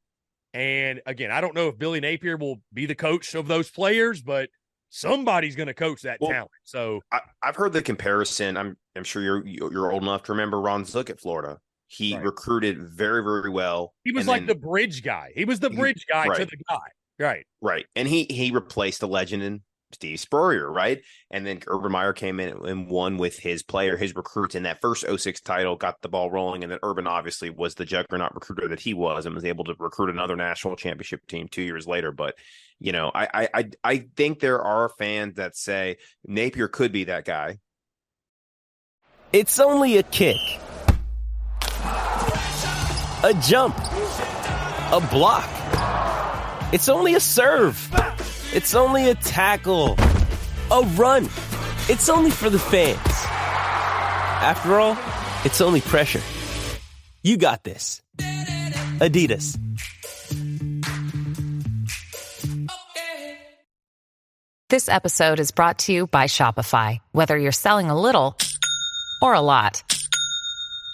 and again I don't know if Billy Napier will be the coach of those players, but somebody's going to coach that well, talent. So I, have heard the comparison. I'm I'm sure you're you're old enough to remember Ron Zook at Florida. He right. recruited very very well. He was like then, the bridge guy. He was the bridge guy right. to the guy. Right. Right. And he he replaced the legend in Steve Spurrier, right? And then Urban Meyer came in and won with his player, his recruits in that first 06 title, got the ball rolling. And then Urban obviously was the juggernaut recruiter that he was and was able to recruit another national championship team two years later. But, you know, I I I think there are fans that say Napier could be that guy. It's only a kick. A jump. A block. It's only a serve. It's only a tackle, a run. It's only for the fans. After all, it's only pressure. You got this. Adidas. This episode is brought to you by Shopify. Whether you're selling a little or a lot,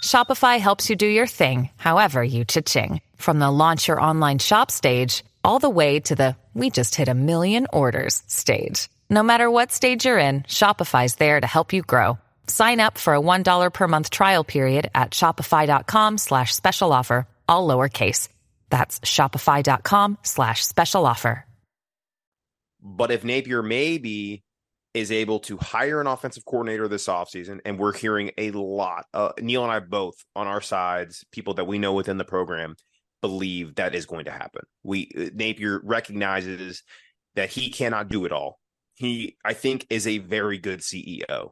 Shopify helps you do your thing, however you cha-ching. From the launch your online shop stage all the way to the we just hit a million orders stage. No matter what stage you're in, Shopify's there to help you grow. Sign up for a $1 per month trial period at shopify.com slash special offer, all lowercase. That's shopify.com slash special offer. But if Napier maybe is able to hire an offensive coordinator this offseason, and we're hearing a lot, uh, Neil and I both on our sides, people that we know within the program – believe that is going to happen. We uh, Napier recognizes that he cannot do it all. He, I think, is a very good CEO,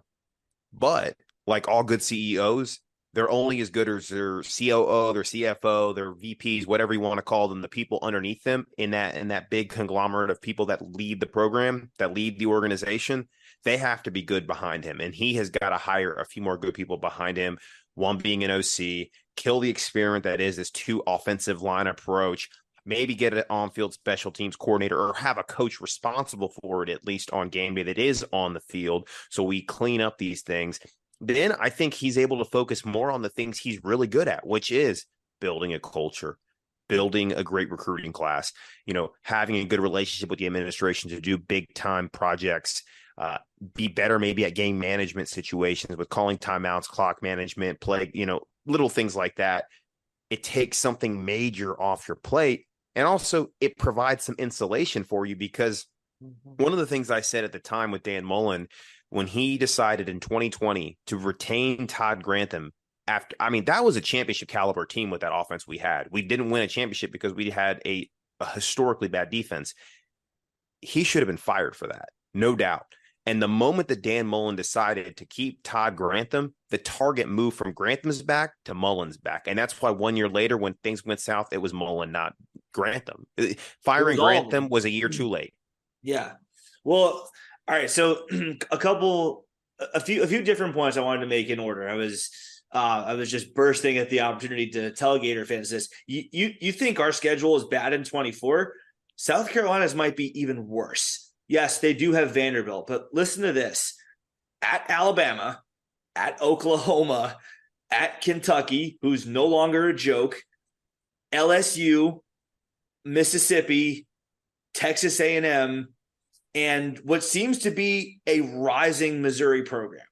but like all good CEOs, they're only as good as their COO, their CFO, their VPs, whatever you want to call them, the people underneath them in that in that big conglomerate of people that lead the program, that lead the organization. They have to be good behind him, and he has got to hire a few more good people behind him. One being an OC, kill the experiment that is this two offensive line approach, maybe get an on-field special teams coordinator or have a coach responsible for it at least on game day that is on the field so we clean up these things. Then i think he's able to focus more on the things he's really good at which is building a culture building a great recruiting class you know having a good relationship with the administration to do big time projects uh, be better maybe at game management situations with calling timeouts clock management play you know little things like that. It takes something major off your plate. And also, it provides some insulation for you because mm-hmm. one of the things I said at the time with Dan Mullen, when he decided in 2020 to retain Todd Grantham after, I mean, that was a championship caliber team with that offense we had. We didn't win a championship because we had a, a historically bad defense. He should have been fired for that, no doubt. And the moment that Dan Mullen decided to keep Todd Grantham, the target moved from Grantham's back to Mullen's back. And that's why one year later, when things went south, it was Mullen, not Grantham. Uh, firing Grantham was a year too late. Yeah. Well, all right. So a couple, a few, a few different points I wanted to make in order. I was, uh, I was just bursting at the opportunity to tell Gator fans this. You, you, you think our schedule is bad in 24? South Carolina's might be even worse. Yes, they do have Vanderbilt, but listen to this at Alabama, at Oklahoma, at Kentucky, who's no longer a joke, LSU, Mississippi, Texas A&M, and what seems to be a rising Missouri program.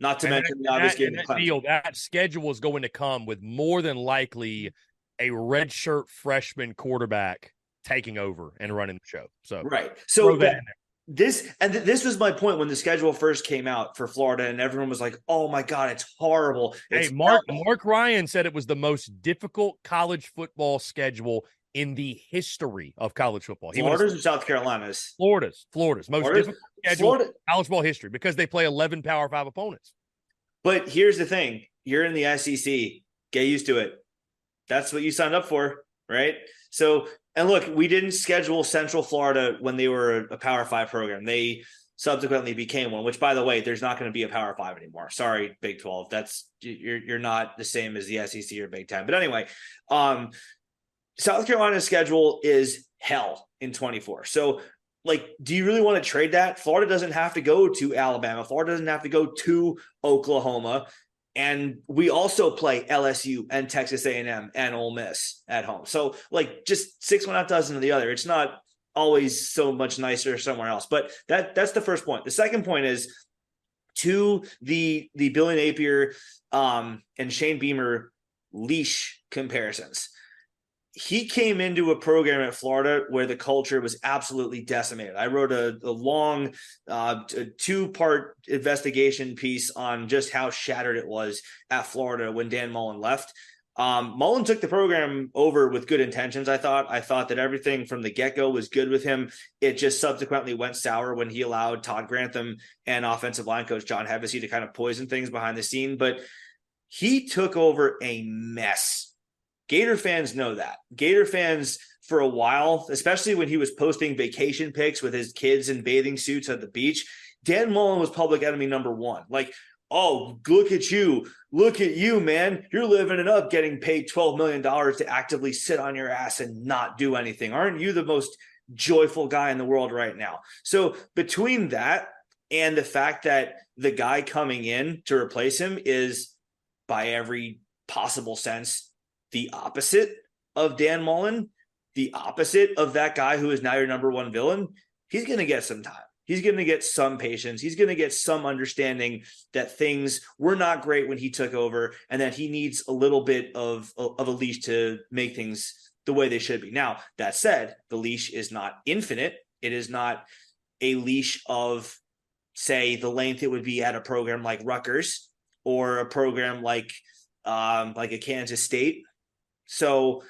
Not to and mention the obvious game. That deal, that schedule is going to come with more than likely a redshirt freshman quarterback taking over and running the show. So right. So that, this and th- this was my point when the schedule first came out for Florida, and everyone was like, "Oh my god, it's horrible." It's hey, Mark horrible. Mark Ryan said it was the most difficult college football schedule in the history of college football. He Florida's and South Carolina's. Florida's, Florida's most Florida's, difficult schedule Florida. college ball history because they play eleven Power Five opponents. But here's the thing: you're in the SEC. Get used to it. That's what you signed up for, right? So and look, we didn't schedule Central Florida when they were a Power Five program. They subsequently became one. Which, by the way, there's not going to be a Power Five anymore. Sorry, Big Twelve. That's you're you're not the same as the SEC or Big Ten. But anyway, um, South Carolina's schedule is hell in 24. So like, do you really want to trade that? Florida doesn't have to go to Alabama. Florida doesn't have to go to Oklahoma and we also play LSU and Texas A&M and Ole Miss at home. So like just six one half dozen of the other. It's not always so much nicer somewhere else. But that that's the first point. The second point is to the the Billy Napier um, and Shane Beamer leash comparisons he came into a program at Florida where the culture was absolutely decimated. I wrote a, a long uh, two part investigation piece on just how shattered it was at Florida when Dan Mullen left. Um, Mullen took the program over with good intentions. I thought. I thought that everything from the get go was good with him. It just subsequently went sour when he allowed Todd Grantham and offensive line coach John Hevesy to kind of poison things behind the scene. But he took over a mess Gator fans know that. Gator fans for a while, especially when he was posting vacation pics with his kids in bathing suits at the beach, Dan Mullen was public enemy number one. Like, oh, look at you. Look at you, man. You're living it up getting paid $12 million to actively sit on your ass and not do anything. Aren't you the most joyful guy in the world right now? So, between that and the fact that the guy coming in to replace him is, by every possible sense, the opposite of Dan Mullen, the opposite of that guy who is now your number one villain, he's going to get some time. He's going to get some patience. He's going to get some understanding that things were not great when he took over and that he needs a little bit of, of a leash to make things the way they should be. Now, that said, the leash is not infinite. It is not a leash of, say, the length it would be at a program like Rutgers or a program like um, like a Kansas State so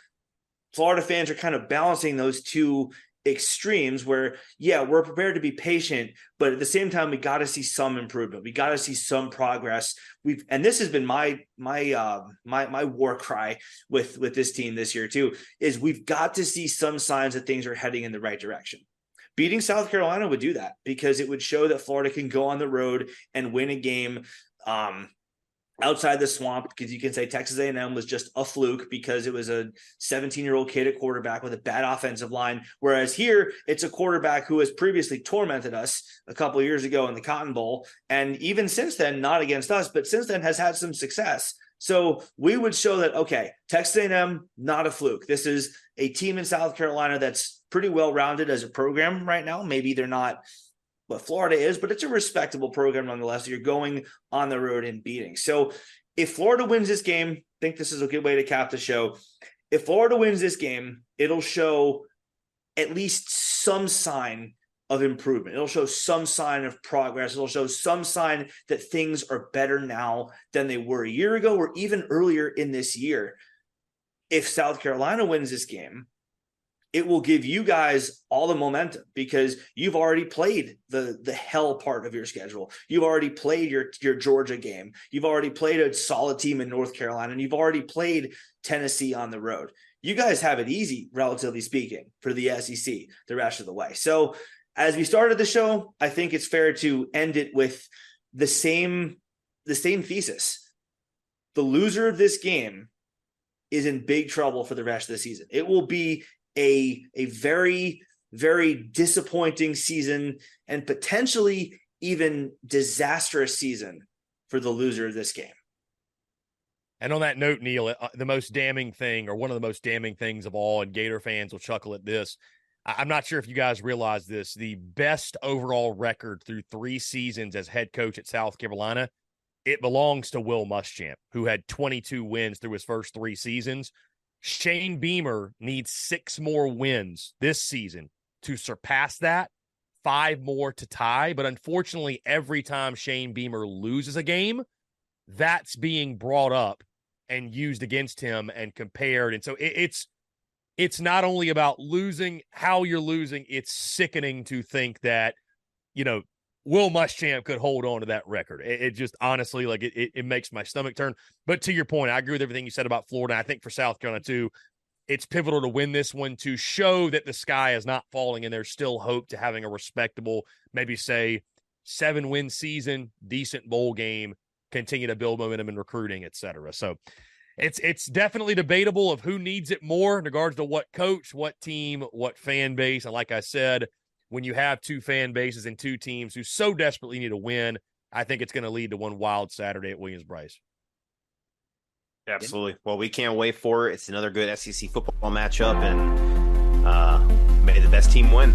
Florida fans are kind of balancing those two extremes where yeah we're prepared to be patient but at the same time we got to see some improvement. We got to see some progress. We've and this has been my my uh my my war cry with with this team this year too is we've got to see some signs that things are heading in the right direction. Beating south carolina would do that because it would show that florida can go on the road and win a game um outside the swamp because you can say Texas A&M was just a fluke because it was a 17 year old kid at quarterback with a bad offensive line. Whereas here it's a quarterback who has previously tormented us a couple years ago in the Cotton Bowl. And even since then not against us but since then has had some success. So we would show that okay Texas A&M not a fluke. This is a team in South Carolina that's pretty well rounded as a program right now. Maybe they're not what Florida is, but it's a respectable program nonetheless. You're going on the road and beating. So if Florida wins this game, I think this is a good way to cap the show. If Florida wins this game, it'll show at least some sign of improvement. It'll show some sign of progress. It'll show some sign that things are better now than they were a year ago or even earlier in this year. If South Carolina wins this game, it will give you guys all the momentum because you've already played the the hell part of your schedule. You've already played your your Georgia game. You've already played a solid team in North Carolina and you've already played Tennessee on the road. You guys have it easy relatively speaking for the SEC the rest of the way. So as we started the show, I think it's fair to end it with the same the same thesis. The loser of this game is in big trouble for the rest of the season. It will be a a very very disappointing season and potentially even disastrous season for the loser of this game. And on that note, Neil, uh, the most damning thing, or one of the most damning things of all, and Gator fans will chuckle at this. I'm not sure if you guys realize this. The best overall record through three seasons as head coach at South Carolina, it belongs to Will Muschamp, who had 22 wins through his first three seasons. Shane Beamer needs six more wins this season to surpass that, five more to tie. But unfortunately, every time Shane Beamer loses a game, that's being brought up and used against him and compared. And so it, it's it's not only about losing how you're losing, it's sickening to think that, you know, Will Muschamp could hold on to that record. It, it just honestly, like it, it, it, makes my stomach turn. But to your point, I agree with everything you said about Florida. I think for South Carolina too, it's pivotal to win this one to show that the sky is not falling and there's still hope to having a respectable, maybe say seven win season, decent bowl game, continue to build momentum in recruiting, et cetera. So it's it's definitely debatable of who needs it more in regards to what coach, what team, what fan base. And like I said, when you have two fan bases and two teams who so desperately need a win, I think it's going to lead to one wild Saturday at Williams-Brice. Absolutely. Well, we can't wait for it. It's another good SEC football matchup, and uh, may the best team win.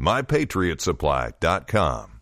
mypatriotsupply.com.